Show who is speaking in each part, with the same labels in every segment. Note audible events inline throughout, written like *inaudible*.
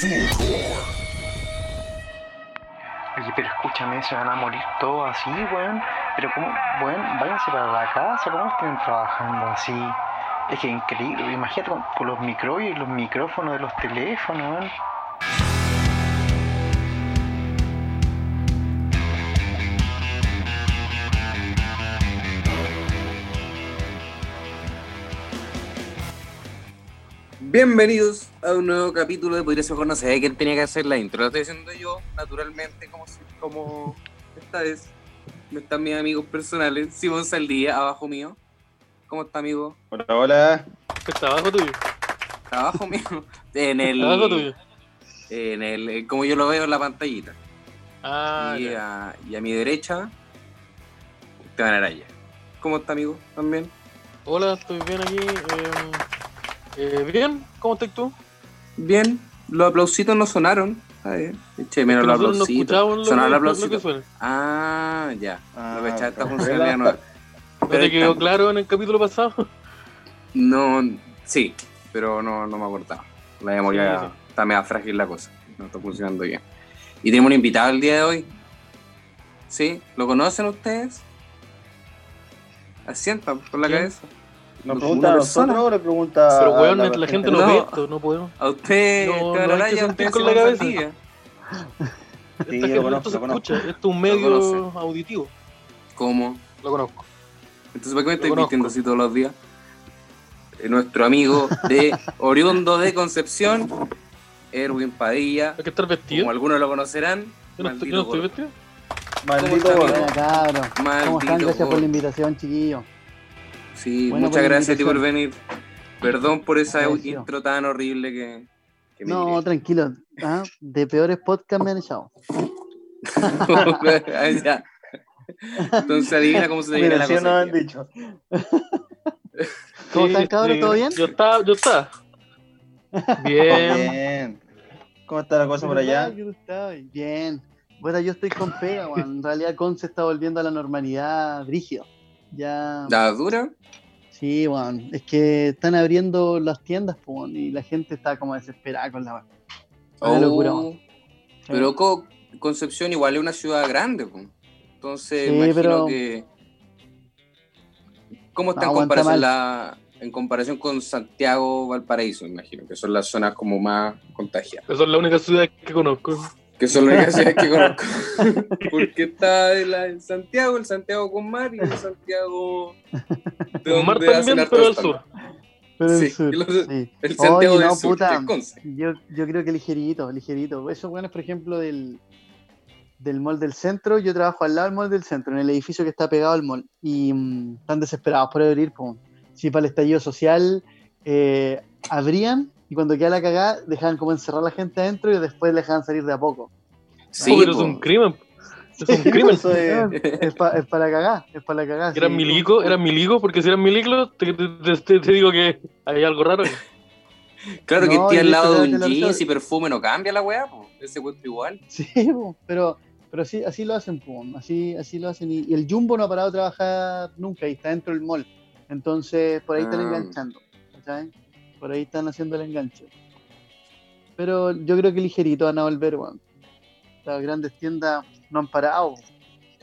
Speaker 1: Oye, pero escúchame, se van a morir todos así, weón. Pero cómo, weón, váyanse para la casa, ¿cómo estén trabajando así? Es que increíble, imagínate con, con los micros y los micrófonos de los teléfonos, weón.
Speaker 2: Bienvenidos a un nuevo capítulo de Podría ser no sé quién tenía que hacer la intro. Lo estoy haciendo yo, naturalmente, como, si- como esta vez. Están mis amigos personales. Simón Saldía, abajo mío. ¿Cómo está, amigo?
Speaker 3: Hola, hola.
Speaker 4: Está abajo tuyo.
Speaker 2: Abajo mío. En el.
Speaker 4: Está abajo tuyo.
Speaker 2: En el. Como yo lo veo en la pantallita.
Speaker 4: Ah,
Speaker 2: y, a, y a mi derecha. Esteban Araya. ¿Cómo está, amigo? ¿También?
Speaker 4: Hola, estoy bien aquí. eh, eh, bien, ¿cómo estás tú?
Speaker 2: Bien. Los aplausitos no sonaron. Eché menos los
Speaker 4: no
Speaker 2: aplausitos.
Speaker 4: escuchamos lo,
Speaker 2: Sonaron los
Speaker 4: que- lo que
Speaker 2: aplausitos.
Speaker 4: suena.
Speaker 2: Ah, ya.
Speaker 3: Ah,
Speaker 2: esta funcionalidad nueva.
Speaker 4: ¿No
Speaker 2: Pero
Speaker 4: te quedó
Speaker 2: estamos.
Speaker 4: claro en el capítulo pasado?
Speaker 2: No, sí, pero no, no me acordaba. La memoria
Speaker 4: Sí, sí.
Speaker 2: está medio frágil la cosa. No está funcionando bien. Y tenemos un invitado el día de hoy. ¿Sí? ¿Lo conocen ustedes? Asientan por la
Speaker 4: ¿Quién?
Speaker 2: cabeza.
Speaker 3: ¿Nos pregunta a
Speaker 2: persona.
Speaker 3: nosotros o le pregunta
Speaker 4: Pero weón, la, gente no, ve esto, no podemos.
Speaker 2: A usted,
Speaker 4: No,
Speaker 2: Esteban
Speaker 4: no hay que
Speaker 2: usted
Speaker 4: con la cabeza. *laughs*
Speaker 3: Sí,
Speaker 4: Esta
Speaker 3: lo
Speaker 4: gente
Speaker 3: conozco, lo conozco.
Speaker 4: escucha, esto es un medio auditivo.
Speaker 2: ¿Cómo?
Speaker 4: Lo conozco.
Speaker 2: Entonces, ¿para qué me
Speaker 4: conozco.
Speaker 2: vistiendo así todos los días? Eh, nuestro amigo de *laughs* oriundo de Concepción, Erwin Padilla.
Speaker 4: Hay que estar vestido.
Speaker 2: Como algunos lo conocerán.
Speaker 4: Yo no, estoy,
Speaker 2: maldito
Speaker 4: yo no estoy vestido.
Speaker 3: Maldito
Speaker 5: cabros. ¿Cómo
Speaker 2: Maldito
Speaker 5: están? Gracias por la invitación, chiquillos.
Speaker 2: Sí,
Speaker 5: Bueno,
Speaker 2: muchas gracias a ti por venir. Perdón por esa intro tan horrible que, que me
Speaker 5: No, tranquilo. ¿ah? De peores podcasts me han echado. *laughs*
Speaker 2: Ahí ya. Entonces adivina cómo se te viene
Speaker 3: Mira,
Speaker 2: la cosa. hoy
Speaker 3: han dicho.
Speaker 5: ¿Cómo
Speaker 4: Sí,
Speaker 5: están, cabros? ¿Todo bien?
Speaker 4: Yo estaba, yo estaba. Bien.
Speaker 3: Bien. ¿Cómo está la cosa por allá?
Speaker 5: Bien. Bueno, yo estoy con pega. En realidad, Conce está volviendo a la normalidad brígido. Ya.
Speaker 2: ¿La dura?
Speaker 5: Sí, weón. Es que están abriendo las tiendas, pues, y la gente está como desesperada con la
Speaker 2: Oh,
Speaker 5: locura, weón.
Speaker 2: Pero Co- Concepción igual es una ciudad grande. po. Entonces
Speaker 5: Sí,
Speaker 2: imagino
Speaker 5: pero-
Speaker 2: que... ¿Cómo está
Speaker 5: No,
Speaker 2: en,
Speaker 5: aguanta
Speaker 2: comparación
Speaker 5: mal.
Speaker 2: la, en comparación con Santiago, Valparaíso, imagino? Que son las zonas como más contagiadas.
Speaker 4: Esa es la única ciudad que conozco.
Speaker 2: Que son las únicas ciudades que *laughs* conozco. Porque está el, el Santiago, el Santiago con mar y el Santiago... de
Speaker 4: Con mar también, pero al sur.
Speaker 5: Pero el
Speaker 2: Sí,
Speaker 5: sur, sí.
Speaker 2: El Santiago
Speaker 5: Oye,
Speaker 2: del
Speaker 5: no,
Speaker 2: Sur,
Speaker 5: puta. Yo, yo creo que ligerito, ligerito. Esos buenos, por ejemplo, del, del mall del centro, yo trabajo al lado del mall del centro, en el edificio que está pegado al mall. Y mm, están desesperados por abrir. po. Si para el estallido social eh, abrían y cuando queda la cagada, dejaban como encerrar a la gente adentro y después le dejaban salir de a poco.
Speaker 2: Sí,
Speaker 4: pero es un crimen. Es un *laughs* crimen.
Speaker 3: Eso es- *laughs*
Speaker 5: Es, pa- es para cagar, es para la cagada.
Speaker 4: Eran
Speaker 5: sí.
Speaker 4: milicos, eran milicos, porque si eran milicos, te, te- te- te digo que hay algo raro.
Speaker 2: Claro que
Speaker 5: No,
Speaker 2: esté al lado de un jeans y perfume no cambia la weá, po. Ese cuento igual.
Speaker 5: Sí, po, pero, pero sí, así lo hacen, po, así, así lo hacen. Y, y el Jumbo no ha parado de trabajar nunca y está dentro del mall. Entonces, por ahí están
Speaker 2: Ah.
Speaker 5: enganchando. ¿cachai? Por ahí están haciendo el enganche. Pero yo creo que ligerito van a volver, weón. Las grandes tiendas no han parado.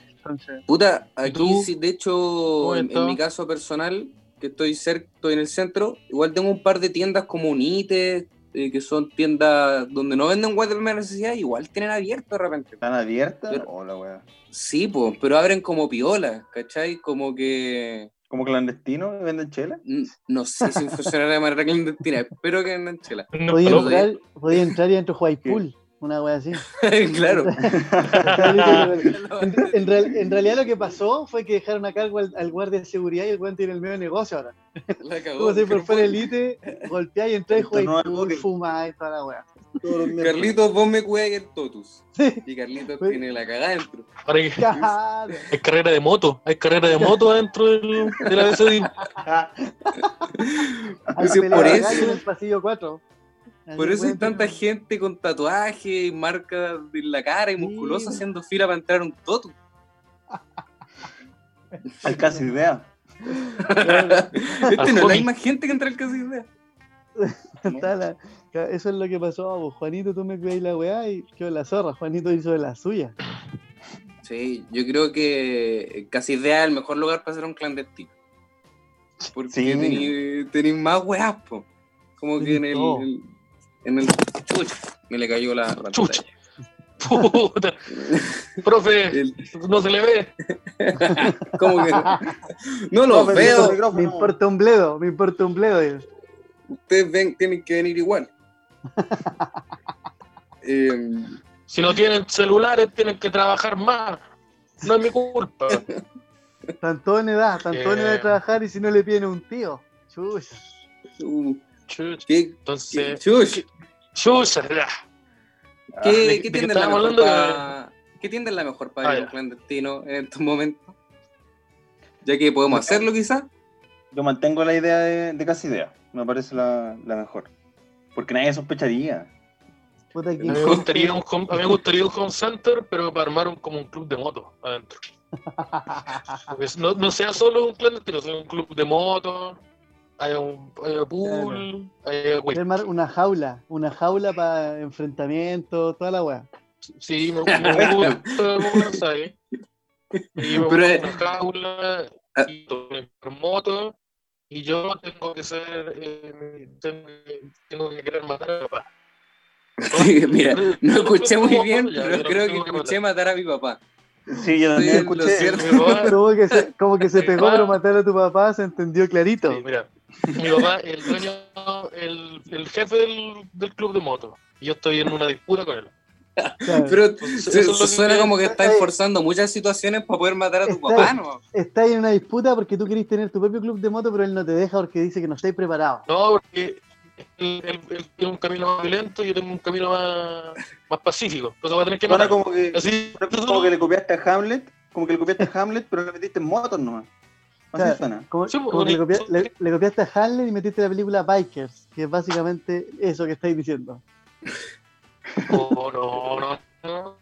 Speaker 5: Entonces,
Speaker 2: Puta,
Speaker 4: ¿Y
Speaker 2: aquí
Speaker 4: tú?
Speaker 2: sí, de hecho,
Speaker 4: ¿Cómo
Speaker 2: en, mi caso personal, que estoy cerca, estoy en el centro, igual tengo un par de tiendas como Unites, eh, que son tiendas donde no venden weá de primera necesidad, igual tienen abierto de repente.
Speaker 3: ¿Están abiertas?
Speaker 2: Pero-
Speaker 3: Hola, weá.
Speaker 2: Sí, pues, pero abren como piola, ¿cachai? Como que
Speaker 3: ¿Como clandestino venden chela?
Speaker 2: no sé si funcionará de manera clandestina, espero que venden chela. *laughs*
Speaker 4: No,
Speaker 5: podía entrar, podía entrar y dentro jugáis pool, una wea así. *laughs*
Speaker 2: claro. *laughs*
Speaker 5: en, en real- en realidad lo que pasó fue que dejaron a cargo al, al guardia de seguridad y el weón tiene el medio negocio ahora.
Speaker 2: La cagó.
Speaker 5: Como si por fuera elite, golpeáis y entráis,
Speaker 3: no
Speaker 5: jugáis pool, fumáis, toda la wea.
Speaker 2: Carlitos, vos me cuidas el totus.
Speaker 5: Sí.
Speaker 2: Y Carlitos tiene la cagada dentro.
Speaker 4: Ahora que-
Speaker 5: Claro. *laughs*
Speaker 4: hay carrera de moto, hay carrera de moto adentro del, de la BCD.
Speaker 5: Hay
Speaker 2: Sí, por eso.
Speaker 5: en el pasillo 4.
Speaker 2: Por eso hay tanta gente con tatuajes y marcas en la cara y
Speaker 5: Sí.
Speaker 2: musculosa haciendo fila para entrar a un totu.
Speaker 3: Alcance idea. *laughs*
Speaker 2: Este no es la
Speaker 4: Al
Speaker 2: misma gente que entra al casi idea. *laughs*
Speaker 5: Está la- eso es lo que pasó, pues, Juanito, tú me cuidáis la weá y quedó la zorra. Juanito hizo de la suya.
Speaker 2: Sí, yo creo que casi idea es el mejor lugar para hacer un clandestino. Porque
Speaker 3: Sí.
Speaker 2: tení- tenéis más weas, po. Como que en el, en el. Chucha, me le cayó la. la
Speaker 4: Chucha.
Speaker 2: pantalla.
Speaker 4: Puta. Profe,
Speaker 2: El-
Speaker 4: no se le ve. *laughs*
Speaker 2: ¿Cómo que no? No lo
Speaker 3: pero
Speaker 2: veo.
Speaker 3: el micrófono.
Speaker 5: Me importa un bledo, me importa un bledo.
Speaker 2: Ustedes ven, tienen que venir igual. Em,
Speaker 4: Si no tienen celulares, tienen que trabajar más. No es mi culpa.
Speaker 5: Todos en edad, todos en edad de
Speaker 4: Eh.
Speaker 5: trabajar y si no le piden un tío. Chucha.
Speaker 2: uh,
Speaker 4: Chucha.
Speaker 2: ¿Qué,
Speaker 4: Entonces, chucha.
Speaker 2: ¿qué,
Speaker 4: ¿de- de
Speaker 2: qué tienda la mejor para ¿Qué tienda es la mejor para
Speaker 4: Ah,
Speaker 2: ir a un clandestino en estos momentos? Ya que podemos hacerlo quizás.
Speaker 3: Yo mantengo la idea de, de casi idea. Me parece la, la mejor. Porque nadie sospecharía.
Speaker 5: Puta que
Speaker 4: A mí, me gustaría un home, a mí me gustaría un home center, pero para armar un, como un club de moto adentro. *laughs* Porque no, no sea solo un clandestino, sea un club de moto, haya un haya pool, haya
Speaker 5: Voy a armar una jaula, una jaula para enfrentamiento, toda la weá.
Speaker 4: Sí, me, me gusta. Y me
Speaker 2: Pero,
Speaker 4: gusta
Speaker 2: eh,
Speaker 4: una jaula,
Speaker 2: ah.
Speaker 4: y una moto, y yo tengo que ser, eh, tengo, que- tengo que querer matar a mi papá. *laughs*
Speaker 2: Mira, no escuché muy bien, pero creo que escuché matar a mi papá.
Speaker 3: Sí, yo también
Speaker 2: lo
Speaker 3: escuché.
Speaker 2: cierto.
Speaker 4: Mi papá- *laughs*
Speaker 5: Como que se, como que se pegó, pero matar a tu papá se entendió clarito.
Speaker 4: Sí, mira, mi papá es el dueño, el, el jefe del, del club de moto. Y yo estoy en una disputa con él.
Speaker 5: Claro.
Speaker 2: Pero se- suena como que estás forzando muchas situaciones para poder matar a tu
Speaker 5: está-
Speaker 2: papá, ¿no?
Speaker 5: Estás en una disputa porque tú querés tener tu propio club de moto, pero él no te deja porque dice que no estáis preparados.
Speaker 4: No, porque él, él- él tiene un camino más violento y yo tengo un camino más, más pacífico. Entonces voy a tener que
Speaker 3: como que,
Speaker 4: Así,
Speaker 3: suena como que le copiaste a Hamlet. Como que le copiaste a Hamlet, pero le metiste en motos nomás. Así
Speaker 5: Claro.
Speaker 3: suena.
Speaker 5: Como,
Speaker 4: Sí,
Speaker 5: como que le,
Speaker 4: porque-
Speaker 5: copia- le- le copiaste a Hanley y metiste la película Bikers, que es básicamente eso que estáis diciendo. *laughs*
Speaker 4: Oh, no, no, no.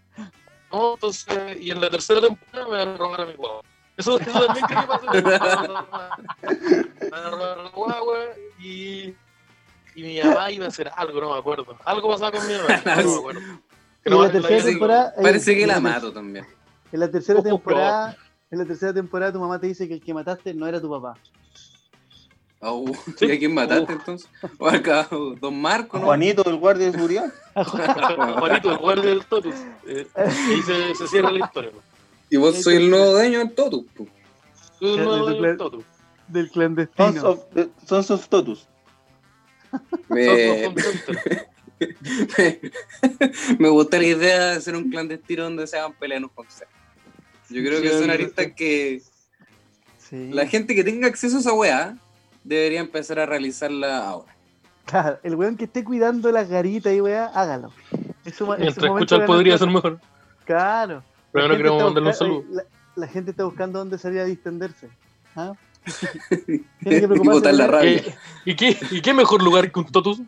Speaker 4: No, entonces, y en la tercera temporada me van a robar a mi guagua. Eso, eso también creo que pasa. *laughs* Me van a robar a la guagua y, y mi mamá iba a hacer algo, no me acuerdo. Algo pasaba con mi mamá, no me *laughs* acuerdo. No
Speaker 5: en la tercera
Speaker 4: digo,
Speaker 5: temporada.
Speaker 2: Parece que la mato también.
Speaker 5: En la tercera
Speaker 4: Oh, no.
Speaker 5: temporada. En la tercera temporada tu mamá te dice que el que mataste no era tu papá.
Speaker 2: Oh,
Speaker 4: Sí. *laughs*
Speaker 2: ¿Y a quién mataste
Speaker 4: Uh.
Speaker 2: entonces? O acá, Don Marco, ¿no?
Speaker 3: Juanito, el guardia de seguridad. *laughs*
Speaker 4: Juanito, el guardia del Totus. Eh, y ahí se, se cierra la historia. ¿no?
Speaker 2: Y vos soy el nuevo dueño del Totus.
Speaker 4: eres el nuevo
Speaker 5: de tu
Speaker 4: del Totus.
Speaker 5: Del
Speaker 3: Sons
Speaker 5: clandestino.
Speaker 3: of, eh, Sons of Totus.
Speaker 2: Me, me, *laughs* me gusta la idea de hacer un clandestino donde se hagan peleas en un concierto. Yo creo que
Speaker 5: Sí,
Speaker 2: son
Speaker 5: sí,
Speaker 2: aristas que
Speaker 5: Sí.
Speaker 2: la gente que tenga acceso a esa weá debería empezar a realizarla ahora.
Speaker 5: Claro, el weón que esté cuidando las garitas y weá, hágalo. Es su- es
Speaker 4: Mientras
Speaker 5: momento
Speaker 4: escuchar podría ser mejor.
Speaker 5: Claro.
Speaker 4: Pero
Speaker 5: La
Speaker 4: no
Speaker 5: gente
Speaker 4: queremos
Speaker 5: está
Speaker 4: mandarle un saludo.
Speaker 5: La, la gente está buscando dónde salir a distenderse. ¿ah? *laughs* Tiene
Speaker 2: Y
Speaker 5: que preocuparse.
Speaker 2: botar la
Speaker 5: de-
Speaker 2: rabia.
Speaker 4: ¿Qué- ¿Y qué, ¿Y qué mejor lugar que un Totus?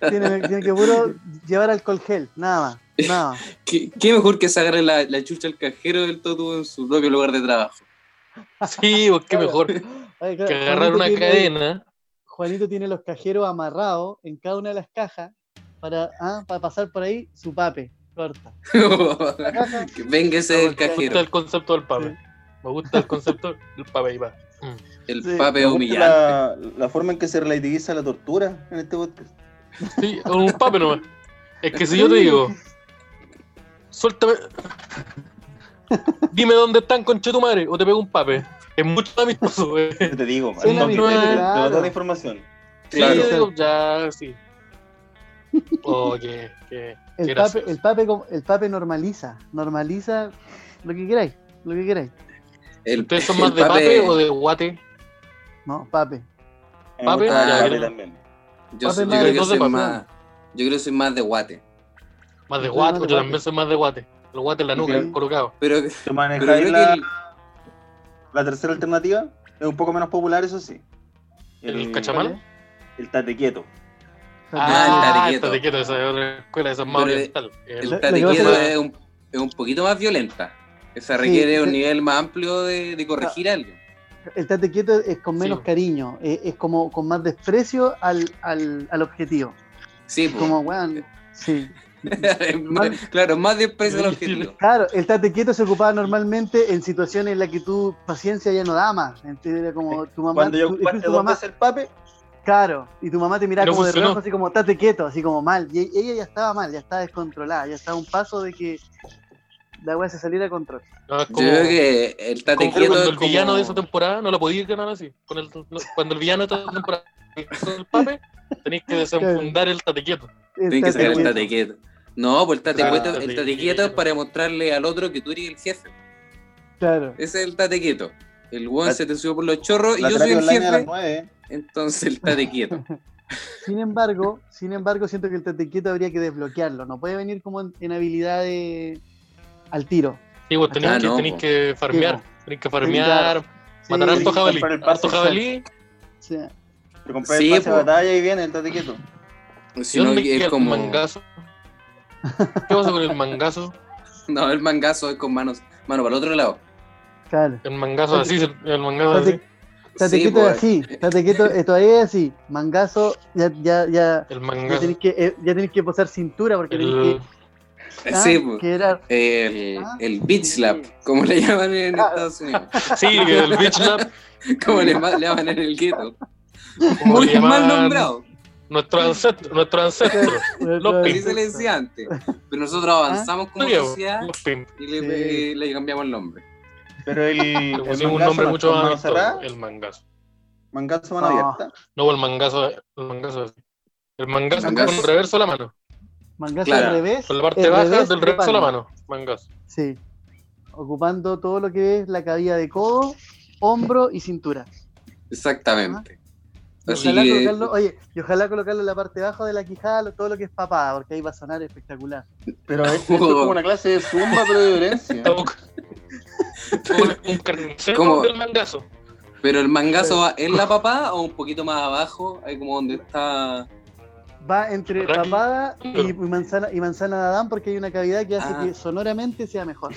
Speaker 5: Tiene, tiene que puro llevar alcohol gel, nada más. Nada más. *laughs*
Speaker 2: ¿Qué, qué mejor que sacarle la, la chucha al cajero del Totu en su propio lugar de trabajo?
Speaker 4: Sí, pues qué
Speaker 5: Claro.
Speaker 4: mejor
Speaker 5: Claro,
Speaker 4: que agarrar
Speaker 5: Juanito
Speaker 4: una
Speaker 5: tiene-
Speaker 4: cadena.
Speaker 5: Juanito tiene los cajeros amarrados en cada una de las cajas para, ah, para pasar por ahí su pape. Corta. *laughs* Caja,
Speaker 2: Que Véngase del
Speaker 4: Me gusta
Speaker 2: cajero.
Speaker 4: el concepto del pape. Me gusta el concepto del pape y va. Mm.
Speaker 2: El
Speaker 5: Sí.
Speaker 2: pape humillante.
Speaker 3: la, la forma en que se relativiza la tortura en este podcast.
Speaker 4: Sí, con un pape nomás. Es que si yo te digo, suéltame. Dime dónde están con tu madre o te pego un pape. Es mucho amistoso, güey. *laughs*
Speaker 3: Te digo,
Speaker 5: Sí,
Speaker 3: no, te-
Speaker 5: amistad,
Speaker 3: te- te
Speaker 5: claro.
Speaker 3: información.
Speaker 4: Sí,
Speaker 2: Claro.
Speaker 4: yo digo, ya, sí. Oh, qué, qué, qué
Speaker 5: el, pape, el, pape, el pape normaliza. Normaliza lo que queráis. Lo que queráis.
Speaker 2: El,
Speaker 4: ¿Ustedes son
Speaker 2: el
Speaker 4: más de pape o de guate?
Speaker 5: No, pape.
Speaker 4: Pape,
Speaker 3: el pape también.
Speaker 2: Yo,
Speaker 5: pape
Speaker 2: soy- yo
Speaker 5: más
Speaker 2: creo
Speaker 4: de
Speaker 2: que soy
Speaker 4: pape.
Speaker 2: más. Yo creo que soy más de guate.
Speaker 4: Más de guate, yo también soy más de guate. El guate en la nuca,
Speaker 3: Sí.
Speaker 4: colocado.
Speaker 2: Pero, pero
Speaker 3: manejáis
Speaker 2: creo
Speaker 3: la,
Speaker 2: que el-
Speaker 3: la tercera alternativa. Es un poco menos popular, eso sí.
Speaker 4: ¿El cachamal?
Speaker 5: ¿Vale?
Speaker 3: El tate quieto.
Speaker 2: Ah, el
Speaker 4: el
Speaker 2: tate quieto.
Speaker 4: esa es otra escuela, esa es más oriental. El-
Speaker 2: el tate quieto
Speaker 5: es
Speaker 2: un, es un poquito más violenta. Esa requiere
Speaker 5: Sí,
Speaker 2: un nivel más amplio de, de corregir a alguien.
Speaker 5: El tate quieto es con menos
Speaker 4: Sí.
Speaker 5: cariño, es, es como con más desprecio al, al, al objetivo.
Speaker 2: Sí, po.
Speaker 5: Como, weón, sí. *laughs* *laughs*
Speaker 2: claro, más desprecio al objetivo.
Speaker 5: Claro, el tate quieto se ocupaba normalmente en situaciones en las que tu paciencia ya no da más. Entonces era como tu mamá.
Speaker 3: Cuando yo
Speaker 5: tu-
Speaker 3: ocupé
Speaker 5: tu
Speaker 3: dos
Speaker 5: mamá-
Speaker 3: el pape,
Speaker 5: Claro, y tu mamá te miraba
Speaker 4: No
Speaker 5: como de
Speaker 4: funcionó.
Speaker 5: reojo, así como tate quieto, así como mal. Y e- ella ya estaba mal, ya estaba descontrolada, ya estaba a un paso de que la weá se saliera de control.
Speaker 4: No, es
Speaker 2: Yo
Speaker 4: como,
Speaker 2: creo que el tate quieto
Speaker 4: cuando
Speaker 2: es
Speaker 4: el villano de esa temporada no lo podía ganar así. Con el, cuando el villano de esta temporada con el pape, tenéis que desenfundar el tate quieto.
Speaker 5: El
Speaker 2: Tiene que ser el
Speaker 5: quieto.
Speaker 2: tate quieto. No, pues el tate
Speaker 4: Claro,
Speaker 2: quieto, el
Speaker 4: tate
Speaker 2: tate quieto es para demostrarle al otro que tú eres el jefe.
Speaker 5: Claro.
Speaker 2: Ese es el tate quieto. El
Speaker 3: La-
Speaker 2: se te subió por los chorros y
Speaker 3: la
Speaker 2: yo soy el
Speaker 3: a
Speaker 2: jefe,
Speaker 3: 9.
Speaker 2: entonces el tate quieto. *laughs*
Speaker 5: Sin embargo, sin embargo, siento que el tate quieto habría que desbloquearlo. No puede venir como en, en habilidades al tiro.
Speaker 4: Sí, vos tenéis,
Speaker 2: Ah,
Speaker 4: que,
Speaker 2: no,
Speaker 4: tenéis que farmear.
Speaker 5: Sí,
Speaker 4: Tenéis que farmear,
Speaker 5: Sí,
Speaker 4: matar harto
Speaker 5: sí,
Speaker 4: jabalí. Harto jabalí.
Speaker 5: sí.
Speaker 3: Te compré
Speaker 2: Sí,
Speaker 3: el pase
Speaker 2: po.
Speaker 3: de batalla y viene el tate quieto.
Speaker 2: Si
Speaker 4: ¿Y
Speaker 2: no, es como.
Speaker 4: el mangazo? *laughs* ¿Qué pasa con el mangazo?
Speaker 2: No, el mangazo es con manos. Mano, para el otro lado.
Speaker 5: Claro.
Speaker 4: El mangazo así, el mangazo así.
Speaker 5: Tate, tate
Speaker 2: Sí,
Speaker 5: quieto
Speaker 2: po.
Speaker 5: es así. Tate quieto es *laughs* todavía es así. Mangazo, ya, ya, ya.
Speaker 4: El
Speaker 5: Ya que, eh, ya tenéis que posar cintura porque
Speaker 4: El,
Speaker 5: que. ah,
Speaker 2: Sí,
Speaker 5: que era-
Speaker 2: El,
Speaker 5: Ah,
Speaker 2: el beach slap, como le llaman en. Estados Unidos.
Speaker 4: sí, el bitch lap. *laughs*
Speaker 2: Como le, le llaman en el gueto.
Speaker 4: Como
Speaker 2: Muy mal nombrado.
Speaker 4: Nuestro ancestro, nuestro ancestro. Los
Speaker 2: Así se le decía antes. Pero nosotros avanzamos como
Speaker 4: Oye,
Speaker 2: sociedad y le,
Speaker 5: Sí.
Speaker 2: le cambiamos el nombre.
Speaker 3: Pero el,
Speaker 4: Le
Speaker 3: el
Speaker 4: pusimos un nombre
Speaker 3: no,
Speaker 4: mucho más. El mangazo.
Speaker 3: mangazo mano
Speaker 5: No.
Speaker 3: abierta.
Speaker 4: No, el mangazo, el mangazo. El mangazo
Speaker 2: Mangazo.
Speaker 4: con reverso a la mano.
Speaker 5: Mangazo
Speaker 2: Claro.
Speaker 5: al revés.
Speaker 4: Con la parte
Speaker 5: el
Speaker 4: baja
Speaker 5: revés
Speaker 4: del
Speaker 5: de
Speaker 4: reverso a la mano. Mangazo.
Speaker 5: Sí. Ocupando todo lo que es la caída de codo, hombro y cintura.
Speaker 2: Exactamente.
Speaker 5: Y
Speaker 2: Así
Speaker 5: ojalá
Speaker 2: que,
Speaker 5: colocarlo, oye, y ojalá colocarlo en la parte de abajo de la quijada, todo lo que es papada, porque ahí va a sonar espectacular.
Speaker 3: Pero es, esto es *laughs* como una clase de zumba, pero de violencia.
Speaker 4: Un carnicero
Speaker 2: ¿Cómo?
Speaker 4: del mangazo.
Speaker 2: pero el mangazo va en la papada o un poquito más abajo, ahí como donde está.
Speaker 5: Va entre papada y, y manzana y manzana de Adán porque hay una cavidad que hace
Speaker 2: Ah.
Speaker 5: que sonoramente sea mejor.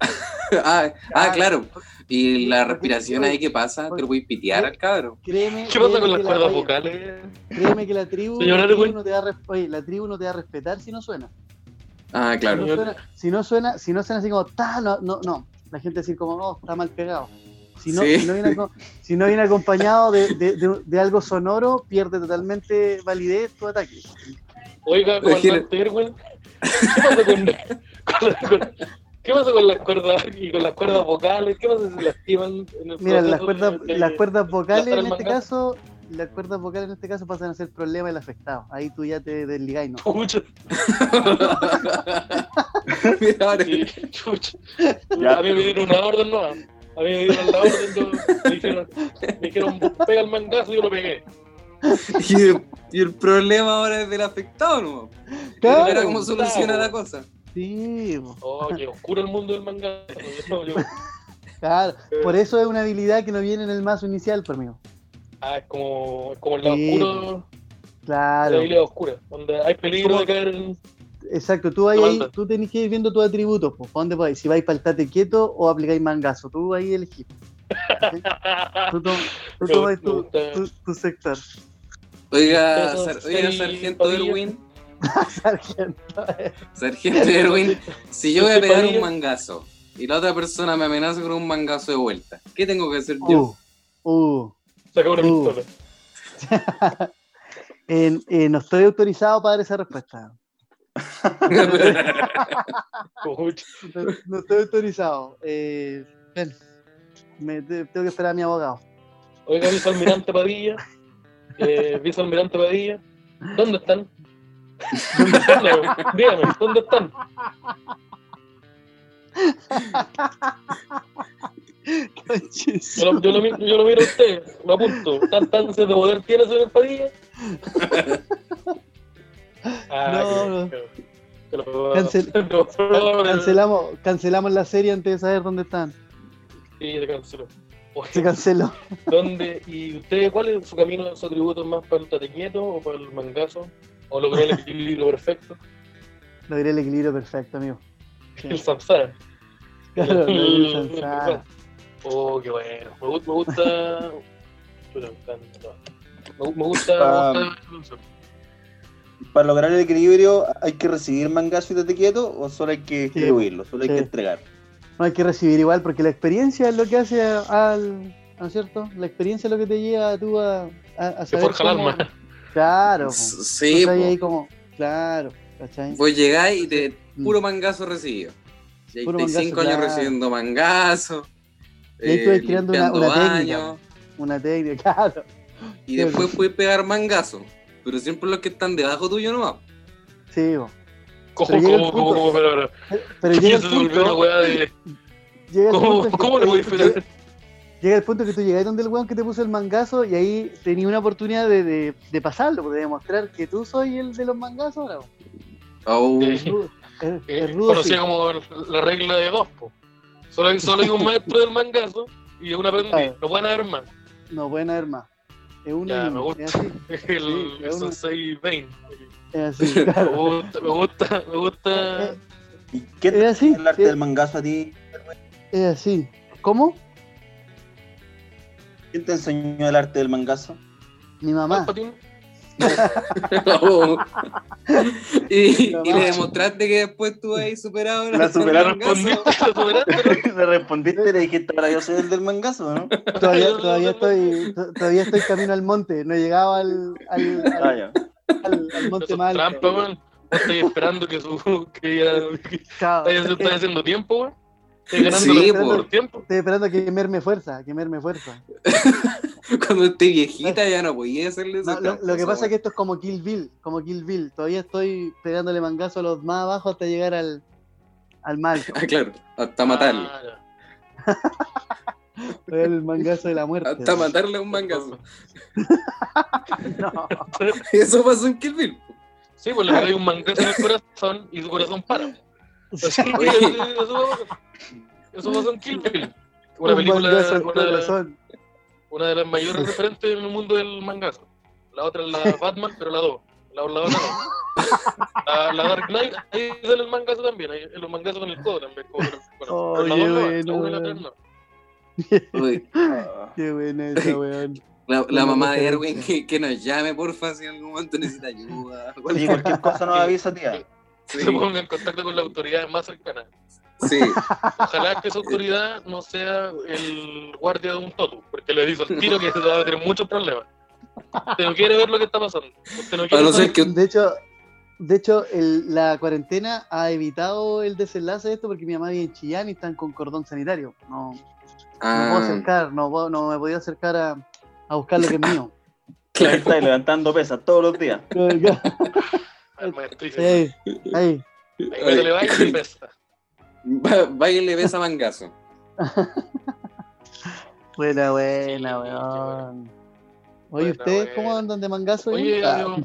Speaker 5: *laughs*
Speaker 2: ah, ah, claro. Y la respiración ahí que pasa, te lo voy a pitear al cabro.
Speaker 5: Créeme,
Speaker 4: ¿Qué pasa con las
Speaker 5: que la-
Speaker 4: cuerdas vocales?
Speaker 5: Créeme que la tribu, la tribu no te va a res- oye, la tribu no te va a respetar si no suena.
Speaker 2: Ah,
Speaker 5: Si
Speaker 2: claro.
Speaker 5: no suena, si no suena, si no suena así como ta, no, no, no. La gente decir como, oh, está mal pegado. Si no,
Speaker 2: Sí.
Speaker 5: si no, viene, si no viene acompañado de, de- de- de algo sonoro, pierde totalmente validez tu ataque.
Speaker 4: Oiga, Erwin, ¿qué pasa con, *laughs* con con- ¿qué pasa con las cuerdas y con las cuerdas vocales? ¿Qué pasa si lastiman en el
Speaker 5: Mira, las cuerdas,
Speaker 4: de-
Speaker 5: las cuerdas vocales en este caso, las cuerdas vocales en este caso pasan a ser problema del afectado. Ahí tú ya te desligáis, ¿no?
Speaker 4: Chucha, *laughs*
Speaker 2: Mira,
Speaker 4: sí, chucha.
Speaker 3: Ya.
Speaker 4: A mí me dieron una orden nueva. A mí me dieron la orden, yo- me dijeron, me dijeron, pega el mangazo y yo lo pegué.
Speaker 2: y, el, y el problema ahora es del afectado, ¿no?
Speaker 5: Claro,
Speaker 2: Mira cómo soluciona
Speaker 4: claro.
Speaker 2: la cosa.
Speaker 5: Sí, po.
Speaker 4: Oh, oscuro el mundo del yo- *laughs*
Speaker 5: claro. Por eso es una habilidad que no viene en el mazo inicial, por mí.
Speaker 4: ah, es como, es como el lado
Speaker 5: Sí.
Speaker 4: oscuro, la
Speaker 5: Claro.
Speaker 4: habilidad oscura, donde hay peligro de caer en...
Speaker 5: Exacto, tú, ahí, ahí- tú tenés que ir viendo tus atributos, pues, ¿pa' dónde vais? Si vais para el tate quieto o aplicáis mangazo, tú ahí elegís. *laughs* Tú, to- tú
Speaker 4: Me
Speaker 5: tomas tu,
Speaker 4: gusta.
Speaker 5: tu- tu sector.
Speaker 2: Oiga, sar- oiga,
Speaker 4: sí, *laughs*
Speaker 2: sargento. Erwin,
Speaker 5: Sargento.
Speaker 2: Erwin, si yo voy a
Speaker 4: Soy
Speaker 2: pegar un mangazo y la otra persona me amenaza con un mangazo de vuelta, ¿qué tengo que hacer yo?
Speaker 5: Uh, uh.
Speaker 4: Saca una
Speaker 5: Uh.
Speaker 4: pistola. *laughs*
Speaker 5: Eh, eh, no estoy autorizado para dar esa respuesta. No, *laughs* no estoy autorizado. Eh, ven, me- te- tengo que esperar a mi abogado.
Speaker 4: Oiga, vicealmirante Padilla. Eh, vicealmirante Padilla. ¿Dónde están? ¿Dónde están? Dígame, ¿dónde están? Yo lo, yo lo mi- yo lo miro a usted, lo apunto. ¿Tanta ansia de poder tiene, señor Padilla? Ah,
Speaker 5: No,
Speaker 4: que-
Speaker 5: Cancel- Cancelamos, cancelamos la serie antes de saber dónde están.
Speaker 4: Sí, se canceló. Oye,
Speaker 5: Se canceló.
Speaker 4: ¿Dónde? ¿Y usted cuál es su camino, su atributo más para el tatequieto o para el mangazo? ¿O logró el equilibrio *laughs* perfecto?
Speaker 5: Logré el equilibrio perfecto, amigo. Sí.
Speaker 4: El samsara.
Speaker 5: Claro, el Sansara. *laughs*
Speaker 4: Oh, qué bueno. Me, me gusta. Me gusta.
Speaker 3: Ah.
Speaker 4: me gusta.
Speaker 3: Para lograr el equilibrio, ¿hay que recibir mangazo y estate quieto o solo hay que
Speaker 5: Sí,
Speaker 3: distribuirlo? Solo hay
Speaker 5: sí.
Speaker 3: que entregar.
Speaker 5: No hay que recibir igual, porque la experiencia es lo que hace al. ¿No es cierto? La experiencia es lo que te lleva a tú a, a, a saber
Speaker 4: forja el alma.
Speaker 5: Claro.
Speaker 2: Sí, po.
Speaker 5: ahí como. Claro, ¿cachai?
Speaker 2: Vos llegáis y te
Speaker 5: Mm.
Speaker 2: puro mangazo recibido. Y ahí
Speaker 5: Puro mangazo,
Speaker 2: cinco años
Speaker 5: claro.
Speaker 2: recibiendo mangazo.
Speaker 5: Y ahí vas creando una-
Speaker 2: limpiando
Speaker 5: una técnica,
Speaker 2: baños,
Speaker 5: Una técnica, *laughs* claro.
Speaker 2: Y después puedes pegar mangazo. Pero siempre los que están debajo tuyo nomás.
Speaker 5: Sí, po.
Speaker 4: ¿Cómo,
Speaker 5: Pero
Speaker 4: cómo,
Speaker 5: punto-
Speaker 4: cómo, pero, pero,
Speaker 5: Pero, pero
Speaker 4: ¿qué
Speaker 5: llega *laughs* el
Speaker 4: se volvió una
Speaker 5: punto.
Speaker 4: weá de. ¿Cómo, cómo le voy a *laughs* diferenciar?
Speaker 5: Llega el punto que tú llegas donde el weón que te puso el mangazo y ahí tenías una oportunidad de, de, de pasarlo, de demostrar que tú soy el de los mangazos ahora. po.
Speaker 2: Oh,
Speaker 4: Sí.
Speaker 5: Es rudo,
Speaker 4: Eh,
Speaker 5: rudo,
Speaker 4: conocía
Speaker 5: sí.
Speaker 4: como la regla de dos, po. Solo hay, solo hay un maestro del mangazo y un aprendiz.
Speaker 5: Claro.
Speaker 4: No pueden haber más.
Speaker 5: No pueden haber más. Es uno
Speaker 4: Ya,
Speaker 5: y
Speaker 4: me gusta.
Speaker 5: Es así. *laughs*
Speaker 4: El,
Speaker 5: Sí.
Speaker 4: Sensei Bane.
Speaker 5: Es así, *laughs*
Speaker 4: Me
Speaker 5: claro.
Speaker 4: gusta, me gusta, me gusta.
Speaker 5: Eh,
Speaker 3: ¿Y qué te
Speaker 5: Es así,
Speaker 3: el arte
Speaker 5: es-
Speaker 3: del mangazo a ti?
Speaker 5: Es así. ¿Cómo?
Speaker 3: ¿Quién te enseñó el arte del mangazo?
Speaker 5: Mi mamá.
Speaker 4: Palpatine. *laughs*
Speaker 2: Oh. y,
Speaker 5: No,
Speaker 2: y
Speaker 5: no.
Speaker 2: le demostraste que después tú has superado
Speaker 3: La superaron.
Speaker 4: Respondiste, *laughs* superaste, ¿no? *laughs*
Speaker 3: Le respondiste y le dijiste, ahora yo soy el del mangazo, ¿no?
Speaker 5: Todavía, todavía estoy to- todavía estoy camino al monte. No he llegado al, al, al,
Speaker 3: Ah,
Speaker 5: al- al monte alto.
Speaker 4: trampa. Vos estás esperando que su. que ya. estás estás haciendo tiempo, weón. Ganando
Speaker 2: Sí,
Speaker 4: por,
Speaker 2: po.
Speaker 4: por tiempo.
Speaker 5: Estoy esperando a quemarme fuerza, a quemarme fuerza. *laughs*
Speaker 2: Cuando esté viejita ya no podía hacerle ese
Speaker 5: No, lo, lo que pasa es que esto es como Kill Bill, como Kill Bill. Todavía estoy pegándole mangazo a los más abajo hasta llegar al, al mal. *laughs*
Speaker 2: Ah, claro, hasta matarle.
Speaker 4: Ah,
Speaker 5: El mangazo de la muerte.
Speaker 2: Hasta matarle a un mangazo. *laughs*
Speaker 5: No.
Speaker 2: Eso pasó en Kill Bill.
Speaker 4: Sí, pues le pegáis un mangazo en el corazón y su corazón para.
Speaker 2: Oye.
Speaker 4: eso, eso pasó en Kill Bill. Una
Speaker 5: Un
Speaker 4: película, una de, las, una de las mayores *laughs* referentes en el mundo del mangazo. La otra es la *laughs* Batman, pero la 2. La, la otra no. La, la Dark Knight, ahí sale el mangazo también. Ahí, los mangazos con el codo también. Como, bueno, pero la dos no,
Speaker 5: bueno,
Speaker 4: la no.
Speaker 2: Uy, *laughs*
Speaker 5: Qué buena esa, weón.
Speaker 2: La, mamá de. Erwin que, que nos llame, porfa, si en algún momento necesita ayuda.
Speaker 3: Oye, cualquier cosa nos avisa, tía.
Speaker 2: Sí,
Speaker 4: Se ponga en contacto con la autoridad más cercana.
Speaker 2: sí.
Speaker 4: Ojalá que esa autoridad no sea el guardia de un totu, porque le dice al tiro que se va a tener muchos problemas. Usted no quiere ver lo que está pasando. Usted no
Speaker 2: A
Speaker 4: quiere
Speaker 2: no
Speaker 4: saber-
Speaker 2: ser que
Speaker 5: De hecho, de hecho el- la cuarentena ha evitado el desenlace de esto porque mi mamá vive en Chillán y están con cordón sanitario. No, no
Speaker 2: Ah,
Speaker 5: puedo acercar, no, me podía acercar a, a buscar lo que es mío. *laughs*
Speaker 2: claro.
Speaker 3: Estáis levantando pesas todos los días.
Speaker 5: Ahí, ahí.
Speaker 4: Ahí métele baile y
Speaker 2: le besa mangazo. *laughs*
Speaker 5: Buena, buena, weón. Oye,
Speaker 4: Buena,
Speaker 5: ¿ustedes
Speaker 4: buena.
Speaker 5: cómo andan de mangazo? hoy?
Speaker 4: Oye,
Speaker 5: Ah,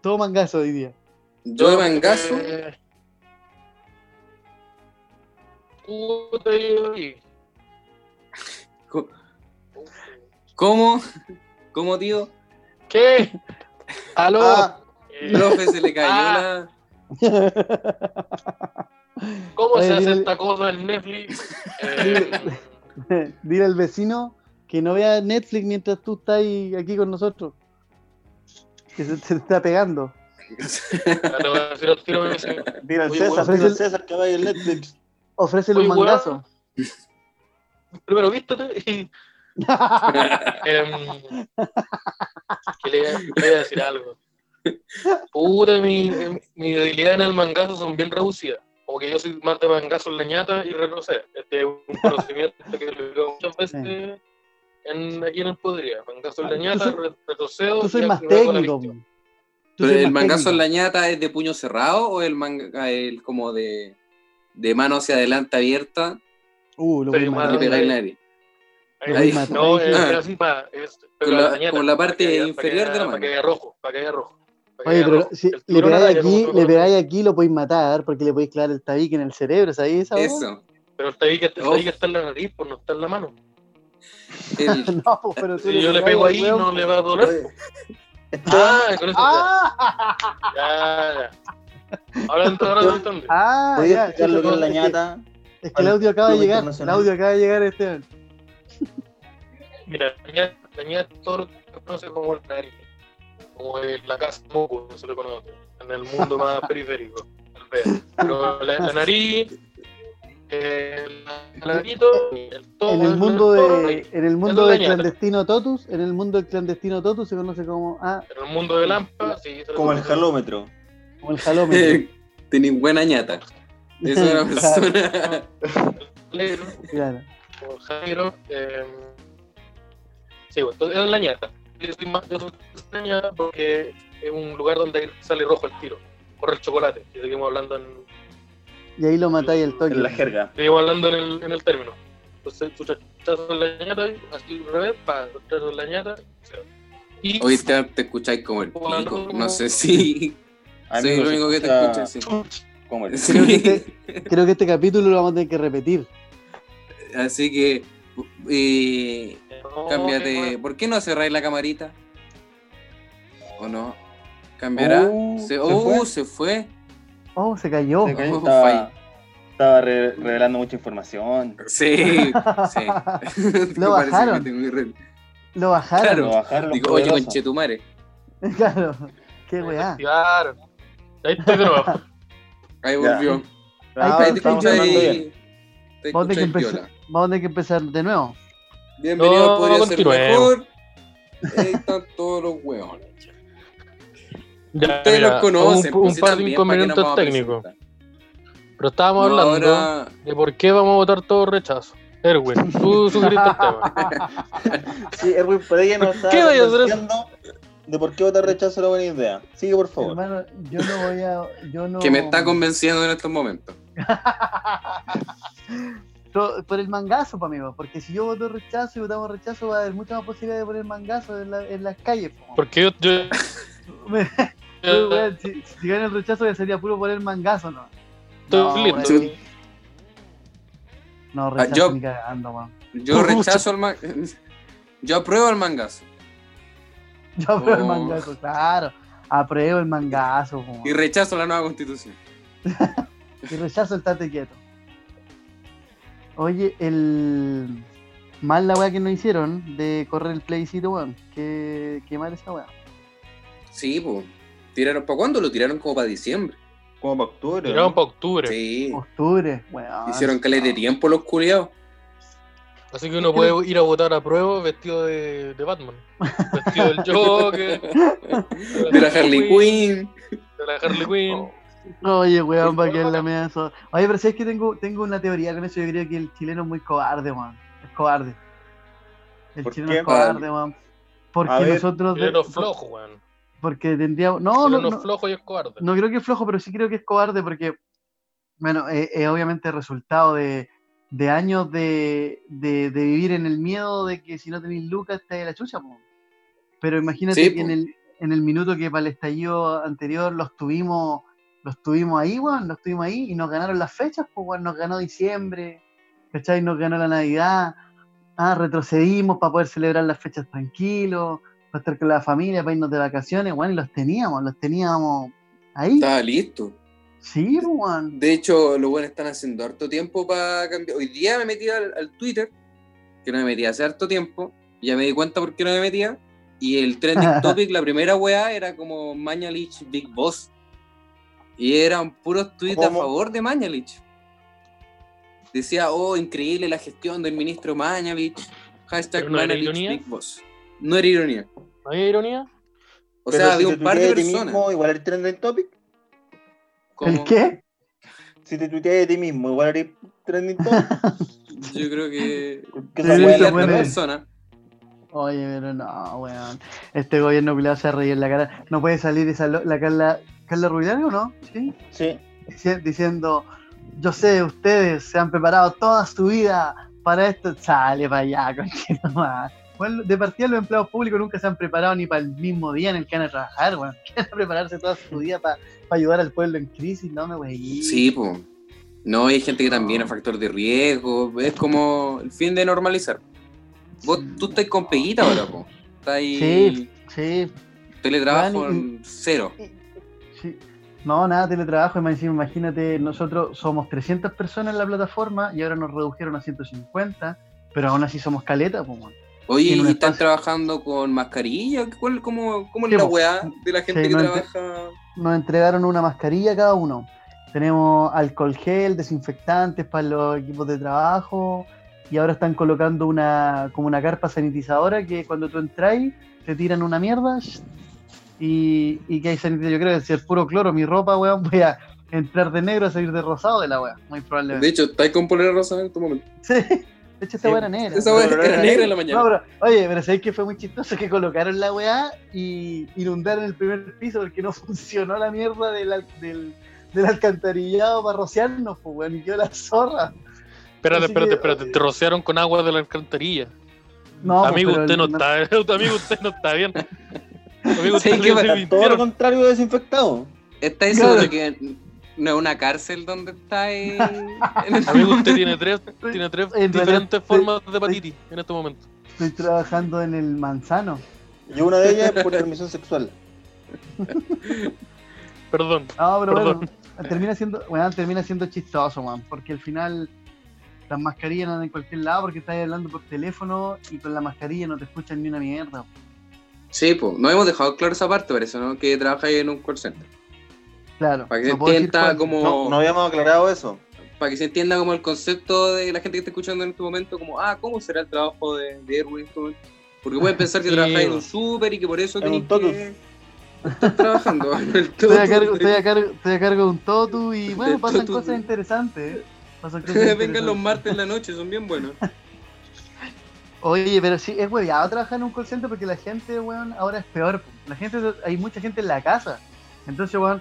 Speaker 5: todo mangazo hoy día.
Speaker 2: Yo de mangazo,
Speaker 4: eh,
Speaker 2: ¿cómo? ¿Cómo, tío?
Speaker 4: ¿Qué? *laughs* ¿Aló?
Speaker 3: Ah,
Speaker 2: Profe, se le cayó
Speaker 4: Ah.
Speaker 2: la. *laughs*
Speaker 4: ¿Cómo
Speaker 5: Oye,
Speaker 4: se hace
Speaker 5: dile-
Speaker 4: esta cosa en Netflix? Eh, *laughs*
Speaker 5: Dile al vecino que no vea Netflix mientras tú estás aquí con nosotros. Que se, se está pegando.
Speaker 4: te.
Speaker 3: Dile al César, al César que vaya en Netflix.
Speaker 5: Ofrécele un mangazo.
Speaker 4: Primero vístete y. *laughs* Em, que le, le voy a decir algo. *laughs* Puta, mi, mi debilidad en el mangazo son bien reducidas. Como que yo soy más de mangazo en la ñata y retroceder. Este es un *laughs* conocimiento que lo digo muchas veces en, aquí en el Podría. Mangazo en la
Speaker 5: Ah, tú
Speaker 4: ñata, retrocedo.
Speaker 5: Tú soy
Speaker 4: y
Speaker 5: más
Speaker 4: la
Speaker 5: técnico.
Speaker 2: ¿Pero el mangazo en la ñata es de puño cerrado o el manga el como de, de mano hacia adelante abierta
Speaker 5: Uh, lo matar.
Speaker 2: pegáis en la?
Speaker 4: Ahí, no, es, *laughs* así para. Es,
Speaker 2: Con la-
Speaker 4: ñata,
Speaker 2: con la
Speaker 4: para
Speaker 2: parte
Speaker 4: que haya-
Speaker 2: inferior
Speaker 4: para que
Speaker 2: de la mano.
Speaker 4: Para que haya rojo. Para que haya rojo.
Speaker 5: Oye, pero si le pegáis aquí, le pegáis aquí, lo podéis matar porque le podéis clavar el tabique en el cerebro, ¿sabéis esa?
Speaker 2: Eso.
Speaker 4: Pero el tabique, el
Speaker 2: Oh.
Speaker 4: tabique está en la nariz, pues no está en la mano.
Speaker 2: El- *laughs*
Speaker 5: No, pues, pero tú
Speaker 4: Si yo le pego ahí, no le va a doler. Ah, con eso
Speaker 5: ¡Ah!
Speaker 4: ya. *laughs* Ya, ya. Ahora, ent- ahora entendí.
Speaker 5: Ah,
Speaker 3: ¿podías
Speaker 5: ya.
Speaker 3: explicar lo que es la
Speaker 5: es que-
Speaker 3: ñata?
Speaker 5: Es Es que el audio acaba de llegar. El audio acaba de llegar, Esteban.
Speaker 4: Mira, la ñata- la ñata es todo lo que se conoce como el nariz. Como el- la casa moco, se le conoce. En el mundo más *laughs* periférico. tal vez. Pero la, la *laughs* nariz, el larguito, el todo.
Speaker 5: En el mundo
Speaker 4: todo,
Speaker 5: de, en el mundo del clandestino Totus, en el mundo del clandestino Totus se conoce como ah,
Speaker 4: En el mundo de Lampa, sí.
Speaker 3: Como el jalómetro.
Speaker 5: como el jalómetro. *laughs*
Speaker 2: Tenés buena ñata. Es una persona.
Speaker 5: Claro.
Speaker 4: como Jairo. Eh, sí, bueno, entonces es la ñata. Yo soy más ñata porque es un lugar donde sale rojo el tiro. Corre el chocolate. Y seguimos hablando en,
Speaker 5: Y ahí lo matáis el toque.
Speaker 3: En la jerga.
Speaker 4: seguimos hablando en el, en el término. Entonces en la ñata, así al revés, para rechazo en la ñata. Y
Speaker 2: Hoy te, te escucháis como el pico. No sé si. *laughs* Soy el único que te
Speaker 3: escucha
Speaker 2: así.
Speaker 3: Como el...
Speaker 2: Sí.
Speaker 5: Creo que, este, creo que este capítulo lo vamos a tener que repetir.
Speaker 2: Así que.
Speaker 4: No,
Speaker 2: cámbiate. ¿Por qué no cerráis la camarita? ¿O no? ¿Cambiará?
Speaker 3: Oh,
Speaker 2: se,
Speaker 3: ¿se fue?
Speaker 2: se fue.
Speaker 5: Oh, se cayó.
Speaker 3: Se cayó,
Speaker 2: Oh,
Speaker 3: estaba,
Speaker 2: falla.
Speaker 3: estaba re- revelando mucha información.
Speaker 2: Sí, *laughs* sí.
Speaker 5: Lo *laughs* bajaron.
Speaker 2: que
Speaker 5: Lo bajaron.
Speaker 2: Claro.
Speaker 3: Lo bajaron
Speaker 2: Digo, oye,
Speaker 3: poderosos.
Speaker 2: conchetumare. *laughs*
Speaker 5: Claro. Qué weá.
Speaker 4: activaron. Ahí estoy de nuevo.
Speaker 2: Ahí volvió.
Speaker 3: Ah,
Speaker 5: Ahí
Speaker 2: Ahí te escucháis.
Speaker 3: bien.
Speaker 2: Te
Speaker 5: vamos a tener que empezar de nuevo.
Speaker 2: Bienvenido,
Speaker 4: No,
Speaker 2: podría ser mejor. Ahí están todos los hueones.
Speaker 4: Ya,
Speaker 2: Ustedes
Speaker 4: mira,
Speaker 2: los conocen,
Speaker 4: Un, un
Speaker 2: pues,
Speaker 4: par de
Speaker 2: también, ¿para qué nos
Speaker 4: inconvenientes técnicos. Pero estábamos
Speaker 2: No,
Speaker 4: hablando
Speaker 2: ahora-
Speaker 4: de por qué vamos a votar todo rechazo. Erwin, *laughs* tú sugeriste el tema. *laughs*
Speaker 3: Sí, Erwin Padilla nos está
Speaker 4: ¿Qué vaya a hacer eso?
Speaker 3: convenciendo de por qué votar rechazo era buena idea. Sigue, por favor.
Speaker 5: Hermano, yo no voy a. Yo no...
Speaker 2: Que me está convenciendo en estos momentos. *laughs*
Speaker 5: Por el mangazo, pa' amigo. Porque si yo voto rechazo y votamos rechazo, va a haber mucha más posibilidad de poner mangazo en, la- en las calles. po.
Speaker 4: Porque yo. yo *laughs*
Speaker 5: si, si gana el rechazo, ya sería puro poner mangazo, ¿no?
Speaker 4: Estoy listo.
Speaker 5: weón. No, rechazo
Speaker 2: yo-
Speaker 5: ni cagando.
Speaker 2: Yo rechazo el mangazo. Yo apruebo el mangazo. *laughs*
Speaker 5: Yo apruebo el
Speaker 2: Oh.
Speaker 5: mangazo, claro. Apruebo el mangazo.
Speaker 2: Y rechazo la nueva constitución. *laughs*
Speaker 5: Y rechazo el tate quieto. Oye, el. Mal la weá que nos hicieron de correr el plebiscito, weón. Qué, qué mal esa weá.
Speaker 2: Sí, pues. Tiraron, ¿para cuándo lo tiraron? Como para diciembre.
Speaker 3: Como para octubre.
Speaker 4: Tiraron
Speaker 3: ¿no?
Speaker 4: para octubre.
Speaker 2: Sí.
Speaker 5: Octubre, weón.
Speaker 2: Hicieron caleta de tiempo los culiados.
Speaker 4: Así que uno puede ir a votar a prueba vestido de, de Batman. Vestido del *laughs* Joker.
Speaker 2: De la Harley Quinn.
Speaker 4: De la Harley Quinn.
Speaker 5: Oye, weón, para que la mea eso. Oye, pero sabes que tengo, tengo una teoría con eso. Yo creo que el chileno es muy cobarde, weón. Es cobarde. El
Speaker 3: ¿Por
Speaker 5: chileno
Speaker 3: qué?
Speaker 5: es cobarde, weón. Porque
Speaker 3: ver,
Speaker 5: nosotros. de-
Speaker 4: Chileno flojo, weón.
Speaker 5: Porque tendríamos. No, no,
Speaker 4: Chileno
Speaker 5: no,
Speaker 4: flojo y es cobarde.
Speaker 5: no creo que es flojo, pero sí creo que es cobarde porque, bueno, eh, es obviamente resultado de, de años de, de, de vivir en el miedo de que si no tenéis lucas te la chucha, po. Pero imagínate
Speaker 2: Sí,
Speaker 5: que
Speaker 2: po.
Speaker 5: en el, en el minuto que para el estallido anterior los tuvimos, los tuvimos ahí, weón, los tuvimos ahí y nos ganaron las fechas, pues, weón, nos ganó diciembre, ¿cachai? Nos ganó la Navidad, ah, retrocedimos para poder celebrar las fechas tranquilos, para estar con la familia, para irnos de vacaciones, weón, y los teníamos, los teníamos ahí.
Speaker 2: Estaba listo.
Speaker 5: Sí, pues, weón.
Speaker 2: De hecho, los buenos están haciendo harto tiempo para cambiar. Hoy día me metí al, al Twitter, que no me metía hace harto tiempo, y ya me di cuenta por qué no me metía. Y el trending *laughs* topic, la primera weá, era como Mañalich Big Boss. Y eran puros tweets a
Speaker 3: ¿Cómo?
Speaker 2: favor de Mañalich. Decía, oh, increíble la gestión del ministro Mañalich. Hashtag
Speaker 4: ¿Pero no era
Speaker 2: Mañalich
Speaker 4: ironía?
Speaker 2: Big Boss. No era ironía.
Speaker 4: ¿No hay ironía?
Speaker 2: O
Speaker 3: Pero
Speaker 2: sea, había un par de personas.
Speaker 3: mismo, igual eres trending topic.
Speaker 5: ¿El qué?
Speaker 3: Si te tuiteas de ti mismo, igual eres trending topic. *laughs*
Speaker 2: Yo creo que.
Speaker 3: Que la
Speaker 2: personas.
Speaker 5: Oye, pero no, weón. Este gobierno culiado se reír en la cara. No puede salir esa la Carla, Carla Rubilar, ¿o no? Sí.
Speaker 3: Sí.
Speaker 5: Dici- diciendo, yo sé, ustedes se han preparado toda su vida para esto. Sale para allá, *laughs* conchito más. Bueno, de partida los empleados públicos nunca se han preparado ni para el mismo día en el que van a trabajar, weón. *laughs* Quieren prepararse toda su vida para ayudar al pueblo en crisis, no me wey.
Speaker 2: Sí, pues. No, hay gente que también es factor de riesgo. Es como el fin de normalizar. Vos, tú estás con peguita ahora, po. Estás ahí.
Speaker 5: Sí, sí.
Speaker 2: Teletrabajo
Speaker 5: Bueno, y-
Speaker 2: cero.
Speaker 5: Sí. No, nada, teletrabajo. Imagínate, nosotros somos 300 personas en la plataforma y ahora nos redujeron a 150, pero aún así somos caleta, pues.
Speaker 2: Oye, ¿y están
Speaker 5: espacio.
Speaker 2: trabajando con mascarilla? ¿Cuál, cómo, ¿Cómo es
Speaker 5: Sí,
Speaker 2: la weá de la gente
Speaker 5: Sí,
Speaker 2: que trabaja?
Speaker 5: Nos entregaron una mascarilla cada uno. Tenemos alcohol gel, desinfectantes para los equipos de trabajo y ahora están colocando una como una carpa sanitizadora que cuando tú entras te tiran una mierda y, y que hay sanitizador. Yo creo que si es puro cloro mi ropa, weón, voy a entrar de negro a salir de rosado de la weá, muy
Speaker 2: De
Speaker 5: probablemente.
Speaker 2: hecho, ¿estáis con polera rosa en este momento?
Speaker 5: Sí, de hecho esta
Speaker 3: Sí,
Speaker 5: weá era negra.
Speaker 2: Esa weá era
Speaker 3: era
Speaker 2: negra en la mañana.
Speaker 5: No, pero, oye, pero sabéis que fue muy chistoso que colocaron la weá y inundaron el primer piso porque no *laughs* funcionó la mierda del, del, del alcantarillado para rociarnos, pues weón, y quedó la zorra.
Speaker 4: Espérate,
Speaker 5: Así
Speaker 4: espérate,
Speaker 5: que-
Speaker 4: espérate. Te rociaron con agua de la alcantarilla.
Speaker 5: No, pues,
Speaker 4: amigo, usted no
Speaker 5: el-
Speaker 4: está. *laughs* Amigo, usted no está bien. *laughs* Amigo,
Speaker 2: Sí.
Speaker 3: Está todo lo contrario de desinfectado.
Speaker 2: ¿Está diciendo
Speaker 5: Claro.
Speaker 2: que no es una cárcel donde está en, *laughs*
Speaker 4: Amigo, usted tiene tres, tiene tres
Speaker 5: En
Speaker 4: diferentes formas de hepatitis en este momento.
Speaker 5: Estoy trabajando en el manzano.
Speaker 3: Y una de ellas es por transmisión sexual. *laughs*
Speaker 4: Perdón.
Speaker 5: No, pero
Speaker 4: Perdón.
Speaker 5: bueno, termina siendo, weón, termina siendo chistoso, man, porque al final las mascarillas andan en cualquier lado porque estás hablando por teléfono y con la mascarilla no te escuchan ni una mierda.
Speaker 2: Sí, pues, no hemos dejado claro esa parte, parece, ¿no? Que trabajáis en un call center.
Speaker 5: Claro.
Speaker 2: Para que se
Speaker 5: no
Speaker 2: entienda como.
Speaker 3: No, no habíamos aclarado eso.
Speaker 2: Para que se entienda como el concepto de la gente que está escuchando en este momento, como, ah, ¿cómo será el trabajo de, de Erwin este? Porque pueden pensar que *laughs*
Speaker 4: Sí,
Speaker 2: trabajáis en un súper y que por eso
Speaker 3: En
Speaker 2: tenéis
Speaker 3: un totus.
Speaker 2: que estar trabajando *laughs* *laughs*
Speaker 5: Estoy a,
Speaker 2: totus.
Speaker 5: cargo, estoy, a cargo, estoy a cargo de un totu y bueno, pasan
Speaker 2: totu.
Speaker 5: cosas interesantes. ¿eh? Pasan cosas
Speaker 2: Vengan
Speaker 5: interesantes.
Speaker 2: los martes en la noche, son bien buenos.
Speaker 5: Oye, pero sí, es hueviado trabajar en un call center porque la gente, weón, ahora es peor. po. La gente, hay mucha gente en la casa. Entonces, weón,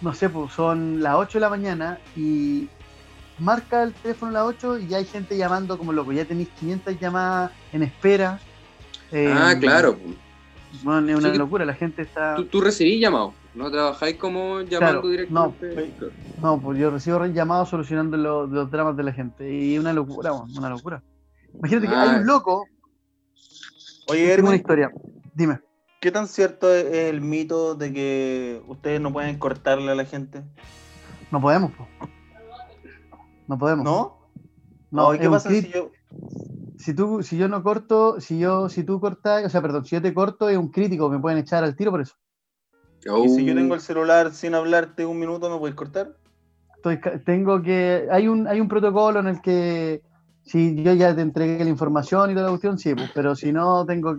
Speaker 5: no sé, pues son las 8 de la mañana y marca el teléfono a las 8 y ya hay gente llamando como loco. Ya tenéis 500 llamadas en espera. Eh,
Speaker 2: Ah, claro.
Speaker 5: Bueno, es una locura, la gente está...
Speaker 2: Tú, tú recibís llamados, ¿no? Trabajáis como llamando
Speaker 5: Claro,
Speaker 2: directamente.
Speaker 5: No, pues yo recibo llamados solucionando lo- los dramas de la gente. Y una locura, weón, una locura. Imagínate que
Speaker 2: Ah.
Speaker 5: hay un loco,
Speaker 3: Oye,
Speaker 5: tengo una historia. Dime.
Speaker 3: ¿qué tan cierto es el mito de que ustedes no pueden cortarle a la gente?
Speaker 5: No podemos, po. No podemos.
Speaker 3: ¿No?
Speaker 5: No, es
Speaker 3: ¿qué pasa
Speaker 5: clip.
Speaker 3: si yo...
Speaker 5: Si tú, si yo no corto, si yo, si tú cortas, o sea, perdón, si yo te corto es un crítico, me pueden echar al tiro por eso.
Speaker 3: Y si yo
Speaker 2: Oh.
Speaker 3: tengo el celular sin hablarte un minuto, ¿me puedes cortar?
Speaker 5: Estoy, tengo que, hay un, hay un protocolo en el que si yo ya te entregué la información y toda la cuestión, sí, pues, pero si no tengo,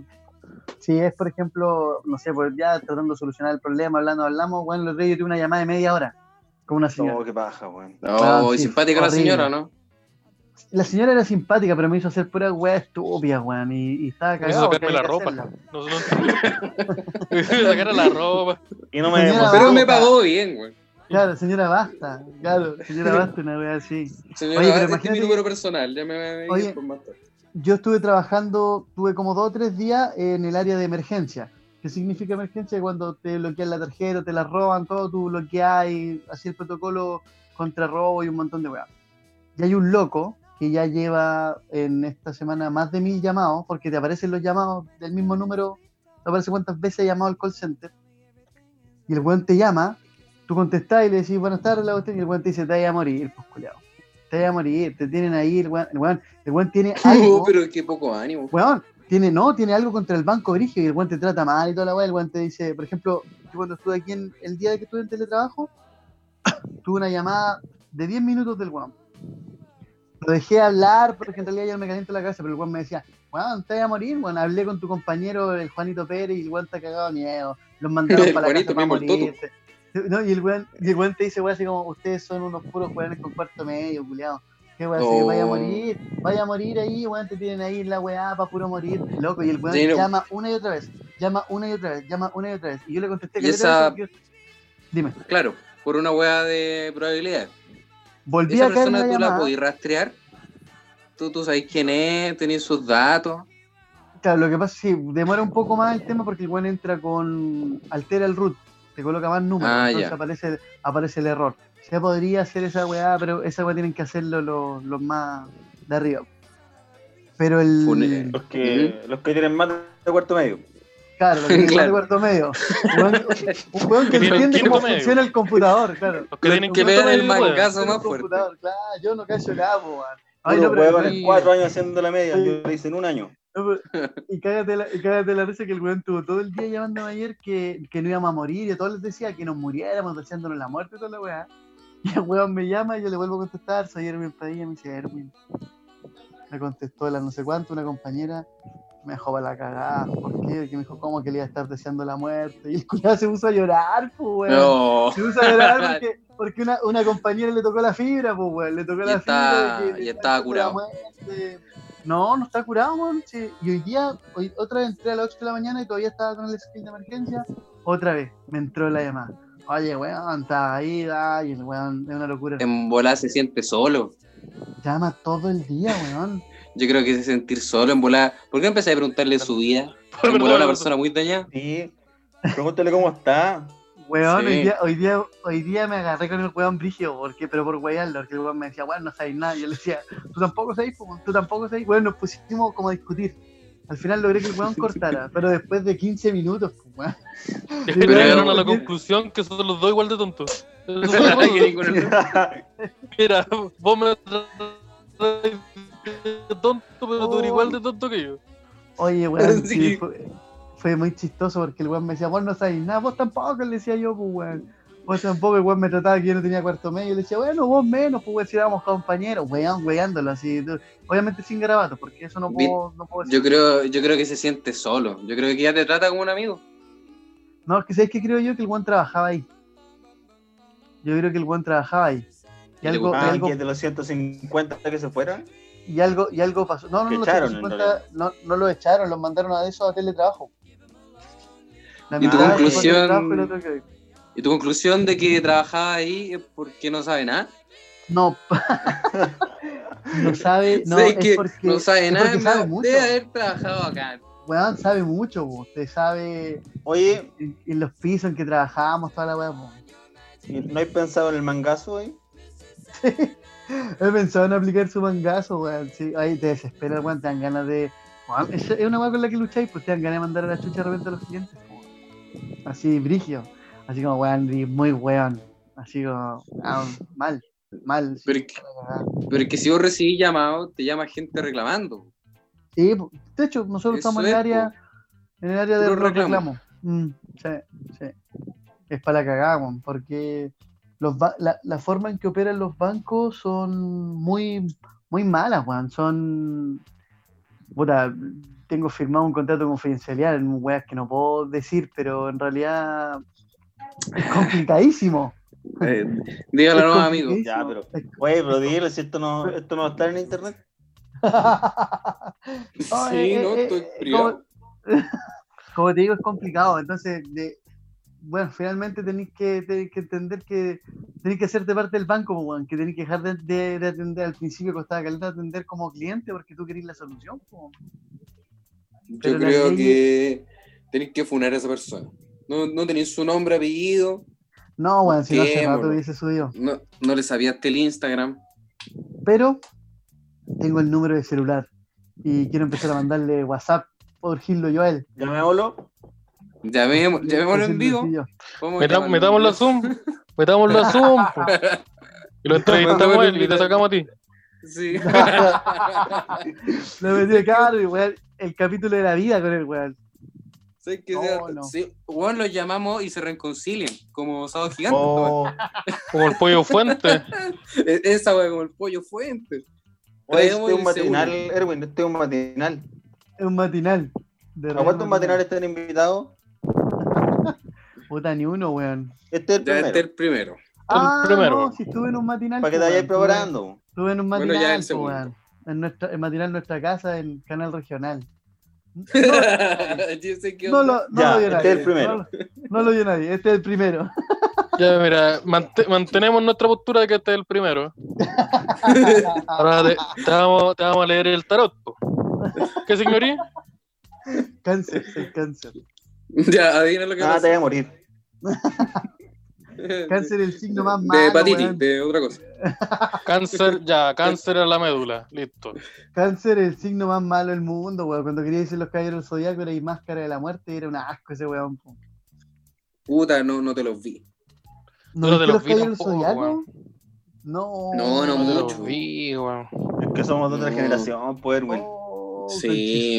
Speaker 5: si es por ejemplo, no sé, pues ya tratando de solucionar el problema, hablando, hablamos, bueno, los reyes yo tuve una llamada de media hora con una señora.
Speaker 3: No, qué paja, weón.
Speaker 2: Oh,
Speaker 5: Ah, sí,
Speaker 2: simpática la
Speaker 5: horrible.
Speaker 2: señora, ¿no?
Speaker 5: La señora era simpática, pero me hizo hacer pura weá estúpida, weón, y, y estaba
Speaker 4: Me hizo
Speaker 5: cagado.
Speaker 4: sacarme la ropa. No, no *laughs* Me hizo sacar la ropa.
Speaker 3: Y no me
Speaker 5: Señora.
Speaker 2: Pero me
Speaker 5: pa.
Speaker 2: pagó bien, güey.
Speaker 5: Claro, señora, basta. Claro, señora, *laughs* basta, una wea así.
Speaker 2: Señora,
Speaker 5: Oye, pero
Speaker 2: este es mi
Speaker 5: imagínate-
Speaker 2: número personal, ya me
Speaker 5: Oye.
Speaker 2: por más tarde.
Speaker 5: Yo estuve trabajando, tuve como dos o tres días en el área de emergencia. ¿Qué significa emergencia? Cuando te bloquean la tarjeta, te la roban, todo, tú bloqueas y así el protocolo contra robo y un montón de weas. Y hay un loco que ya lleva en esta semana más de mil llamados, porque te aparecen los llamados del mismo número, te aparece cuántas veces ha llamado al call center. Y el weón te llama, tú contestás y le decís buenas tardes, la cuestión, y el weón te dice, te vaya a morir, pues culiao. Te vaya a morir, te tienen ahí, el weón, el weón, el weón tiene *laughs* algo.
Speaker 2: Pero qué poco ánimo.
Speaker 5: Weón, tiene, no, tiene algo contra el banco Brigio y el weón te trata mal y toda la weá. El weón te dice, por ejemplo, yo cuando estuve aquí en el día que estuve en teletrabajo, *coughs* tuve una llamada de 10 minutos del weón. Lo dejé hablar porque en realidad ya me caliento la cabeza, pero el weón me decía, weón, te vas a morir, weón. Hablé con tu compañero, el Juanito Pérez, y el weón te ha cagado de miedo. Los mandaron *laughs*
Speaker 2: El
Speaker 5: para la casa para morirte. No, y el weón, y el weón te dice, weón, así como, ustedes son unos puros weones con cuarto medio, culiado. ¿Qué weón? así que vaya a
Speaker 2: Oh.
Speaker 5: morir, vaya a morir ahí, weón, te tienen ahí la weá para puro morir, loco. Y el weón
Speaker 2: Sí, no.
Speaker 5: llama una y otra vez, llama una y otra vez, llama una y otra vez. Y yo le contesté que
Speaker 2: esa-
Speaker 5: Dime,
Speaker 2: Claro, por una weá de probabilidad.
Speaker 5: volví
Speaker 2: Esa
Speaker 5: a
Speaker 2: persona
Speaker 5: la
Speaker 2: tú la
Speaker 5: llamada.
Speaker 2: podís rastrear. Tú, tú sabes quién es, tenés sus datos.
Speaker 5: Claro, lo que pasa es que demora un poco más el tema porque el weón entra con. altera el root, te coloca más números,
Speaker 2: Ah,
Speaker 5: entonces
Speaker 2: ya.
Speaker 5: aparece, aparece el error. Se podría hacer esa weá, pero esa weá tienen que hacerlo los, los más de arriba. Pero el.
Speaker 2: Fune-
Speaker 3: Los que, los que tienen más de cuarto medio.
Speaker 5: Claro, lo que *laughs* tiene
Speaker 2: Claro.
Speaker 5: de cuarto medio. Un weón, que entiende cómo
Speaker 4: medio.
Speaker 5: funciona el computador, claro.
Speaker 4: Los que tienen
Speaker 5: Un
Speaker 2: que pegan el mangazo más fuerte.
Speaker 5: Claro, yo no cacho nada, weón. Ay, no, pero-
Speaker 3: huevones,
Speaker 2: pero-
Speaker 3: cuatro años haciendo la media, yo lo hice en un año.
Speaker 5: No, pero- y cágate la, y cágate la risa que el weón tuvo todo el día llamándome ayer que, que no íbamos a morir y a todos les decía que nos muriéramos deseándonos la muerte y toda la weá. Y el weón me llama y yo le vuelvo a contestar, soy Erwin Padilla, me dice Erwin. Me contestó la no sé cuánto, una compañera, me dejó para la cagada. ¿Por qué? Que me dijo, ¿cómo que le iba a estar deseando la muerte? Y el culiao se puso a llorar, pues weón.
Speaker 2: No.
Speaker 5: Se puso a llorar *laughs* porque, porque una, una compañera le tocó la fibra, pues, weón. Le tocó
Speaker 2: Y
Speaker 5: la
Speaker 2: está-
Speaker 5: fibra.
Speaker 2: y estaba curado.
Speaker 5: No, no está curado, weón. sí. Y hoy día, hoy, otra vez entré a las 8 de la mañana y todavía estaba con el screen de emergencia. Otra vez me entró la llamada. Oye, weón, está ahí, da, y el weón es una locura.
Speaker 2: En volar se siente solo.
Speaker 5: Llama todo el día, weón.
Speaker 2: Yo creo que se sentir solo en volar. ¿Por qué empecé a preguntarle su vida? En volar una persona muy dañada.
Speaker 3: Sí, pregúntale cómo está.
Speaker 5: Weón,
Speaker 2: Sí.
Speaker 5: hoy, día, hoy, día, hoy día me agarré con el weón brigio, porque, pero por wearlo, porque el weón me decía, weón, no sabéis nada. Y yo le decía, tú tampoco sabéis, tú tampoco sabéis. Weón, nos pusimos como a discutir. Al final logré que el weón cortara, pero después de 15 minutos, weón.
Speaker 4: Es
Speaker 5: Sí,
Speaker 4: que
Speaker 5: pero-
Speaker 4: llegaron a la conclusión que son los dos igual de tontos. *laughs* Mira, vos me tonto, pero tú eres igual de tonto que yo.
Speaker 5: Oye, *laughs* weón,
Speaker 2: Sí.
Speaker 5: sí, fue, fue muy chistoso porque el weón me decía, vos no sabéis nada, vos tampoco, le decía yo, pues, weón. Vos tampoco, el weón me trataba que yo no tenía cuarto medio. Le decía, bueno, vos menos, pues, weón, si éramos compañeros, weón, weándolo así. tú- Obviamente sin garabato, porque eso no puedo, no puedo decir.
Speaker 2: Yo creo, yo creo que se siente solo. Yo creo que ya te trata como un amigo.
Speaker 5: No, es que sabes que creo yo que el weón trabajaba ahí. Yo creo que el weón trabajaba ahí. Y algo,
Speaker 3: Ah,
Speaker 5: algo,
Speaker 3: de los 150 que se fueron.
Speaker 5: Y algo, y algo pasó. No, no, no,
Speaker 3: echaron, en
Speaker 5: 150 no, no lo echaron, los mandaron a eso a teletrabajo. La
Speaker 2: ¿Y tu conclusión?
Speaker 5: y la otra que-
Speaker 2: ¿Y tu conclusión de que trabajaba ahí es porque no sabe nada?
Speaker 5: No, *laughs* no sabe, no,
Speaker 2: Sé
Speaker 5: es
Speaker 2: que
Speaker 5: porque,
Speaker 2: no sabe
Speaker 5: es
Speaker 2: nada,
Speaker 5: porque sabe mucho.
Speaker 2: debe haber trabajado acá.
Speaker 5: Weón, sabe mucho, usted sabe
Speaker 3: Oye,
Speaker 5: en, en los pisos en que trabajábamos, toda la weá, po.
Speaker 3: ¿y ¿no hay pensado en el mangazo hoy? *laughs*
Speaker 5: He pensado en aplicar su mangazo, weón. Sí, ahí te desespera, weón, te dan ganas de. weón, es, una weá con la que lucháis, pues te dan ganas de mandar a la chucha de repente a los clientes, po. Así, brigio. Así como, weón, muy weón. Así como, ah, mal, mal. sí,
Speaker 2: Pero es que-. Pero que si vos recibís llamados, te llama gente reclamando.
Speaker 5: Sí, de hecho, nosotros
Speaker 2: Eso
Speaker 5: estamos en el área, en el área de
Speaker 2: reclamo.
Speaker 5: Mm, sí, sí. Es para la cagada, weón, porque los ba- la, la forma en que operan los bancos son muy, muy malas, weón. Son. Puta, tengo firmado un contrato de confidencialidad en weas que no puedo decir, pero en realidad es complicadísimo. *laughs*
Speaker 2: Eh, dígalo
Speaker 5: Es
Speaker 2: a los
Speaker 5: complicadísimo.
Speaker 2: amigos.
Speaker 3: Ya, pero- Oye, pero dile si esto no, esto no va a estar en internet. *laughs*
Speaker 2: Sí,
Speaker 5: eh,
Speaker 2: no,
Speaker 5: eh,
Speaker 2: estoy
Speaker 5: eh,
Speaker 2: privado.
Speaker 5: como, *laughs* como te digo, es complicado. Entonces, de- bueno, finalmente tenéis que, tenéis que entender que tenéis que hacerte parte del banco, pues, weón, que tenéis que dejar de, de- de atender. Al principio costaba caleta atender como cliente porque tú querías la solución. pues.
Speaker 2: Yo creo
Speaker 5: ley-
Speaker 2: que tenéis que funar a esa persona. No, no tenéis su nombre, apellido,
Speaker 5: No, bueno, si no hace rato hubiese subido.
Speaker 2: no, no le sabíaste el Instagram.
Speaker 5: Pero tengo el número de celular y quiero empezar a mandarle WhatsApp por Gildo Joel.
Speaker 3: Llamémoslo.
Speaker 2: Llamémoslo en vivo.
Speaker 4: Metámoslo a. Zoom. Metámoslo a Zoom. *laughs* Y lo entrevistamos él y te sacamos a ti.
Speaker 2: Sí. *laughs*
Speaker 5: Lo metí caro y weón, el capítulo de la vida con el weón.
Speaker 2: ¿Sabes qué?
Speaker 5: No,
Speaker 2: sea-
Speaker 5: no.
Speaker 2: sí, Juan los llamamos y se reconcilian, como sábado gigante.
Speaker 3: Oh,
Speaker 4: Como el pollo fuente. *laughs*
Speaker 2: E- Esa wea como el pollo fuente.
Speaker 3: oye, este es un matinal. Erwin, este es un matinal.
Speaker 5: Es un matinal. De
Speaker 3: ¿A cuántos matinales están invitados? *laughs*
Speaker 5: Puta, ni uno, weón.
Speaker 3: Este es el primero.
Speaker 2: este es el primero.
Speaker 5: Ah,
Speaker 4: primero.
Speaker 5: no, si estuve en un matinal.
Speaker 3: Para que te
Speaker 5: estuve-
Speaker 3: preparando.
Speaker 5: Estuve en un
Speaker 2: Bueno,
Speaker 5: matinal,
Speaker 2: ya el
Speaker 5: po,
Speaker 2: segundo.
Speaker 5: weón. En, nuestra, en matinal Nuestra Casa, en Canal Regional. *laughs* No, lo, no
Speaker 3: Ya,
Speaker 5: lo vio
Speaker 3: este
Speaker 5: nadie.
Speaker 3: es el primero.
Speaker 5: No, no lo vio nadie, este es el primero. *laughs*
Speaker 4: Ya, mira, mante- mantenemos nuestra postura de que este es el primero. Ahora te, te vamos, te vamos a leer el tarot. ¿Qué señoría?
Speaker 5: Cáncer, soy cáncer. *laughs*
Speaker 2: Ya, adivina lo que pasa.
Speaker 3: te voy a morir. *laughs*
Speaker 5: Cáncer es el signo más
Speaker 2: De
Speaker 5: malo.
Speaker 2: hepatitis,
Speaker 5: weón.
Speaker 2: de otra cosa.
Speaker 4: Cáncer, ya, cáncer a la médula. Listo.
Speaker 5: Cáncer es el signo más malo del mundo, weón. Cuando quería decir los caballeros del zodiaco era y máscara de la muerte era un asco ese weón.
Speaker 2: Puta, no, no te los vi.
Speaker 5: ¿No
Speaker 4: te
Speaker 5: los
Speaker 4: los vi tampoco, weón.
Speaker 5: No.
Speaker 2: No, no mucho.
Speaker 4: lo vi, weón.
Speaker 3: Es que somos de otra
Speaker 2: No.
Speaker 3: generación, pues.
Speaker 5: Oh,
Speaker 2: Sí,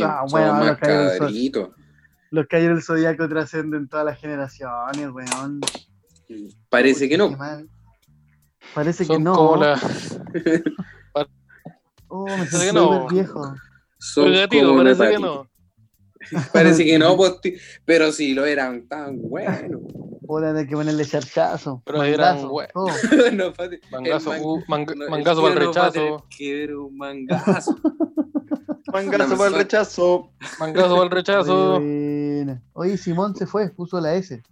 Speaker 5: conchisa,
Speaker 2: somos
Speaker 5: weón,
Speaker 2: más
Speaker 5: los
Speaker 2: cabritos.
Speaker 5: Los caballeros del zodiaco trascenden todas las generaciones, weón.
Speaker 2: Parece que no. *laughs*
Speaker 5: Parece que no.
Speaker 4: como la.
Speaker 5: Oh, me
Speaker 4: Parece
Speaker 5: siento
Speaker 4: que no.
Speaker 5: viejo.
Speaker 2: Son
Speaker 4: Negativo,
Speaker 2: como
Speaker 4: parece que no. *laughs*
Speaker 2: Parece que no, pues, pero si lo eran tan buenos.
Speaker 5: Puta, hay que ponerle charchazo.
Speaker 4: Pero eran
Speaker 5: mangazo,
Speaker 4: we-
Speaker 5: todo. *laughs*
Speaker 2: No, Pati,
Speaker 4: Mangazo,
Speaker 2: el man-
Speaker 4: uh, mang-
Speaker 2: no, el
Speaker 4: mangazo para el rechazo.
Speaker 2: que ver un mangazo.
Speaker 3: Mangazo para el rechazo.
Speaker 4: Mangazo para el rechazo.
Speaker 5: Buena. Oye, Simón se fue, puso la S.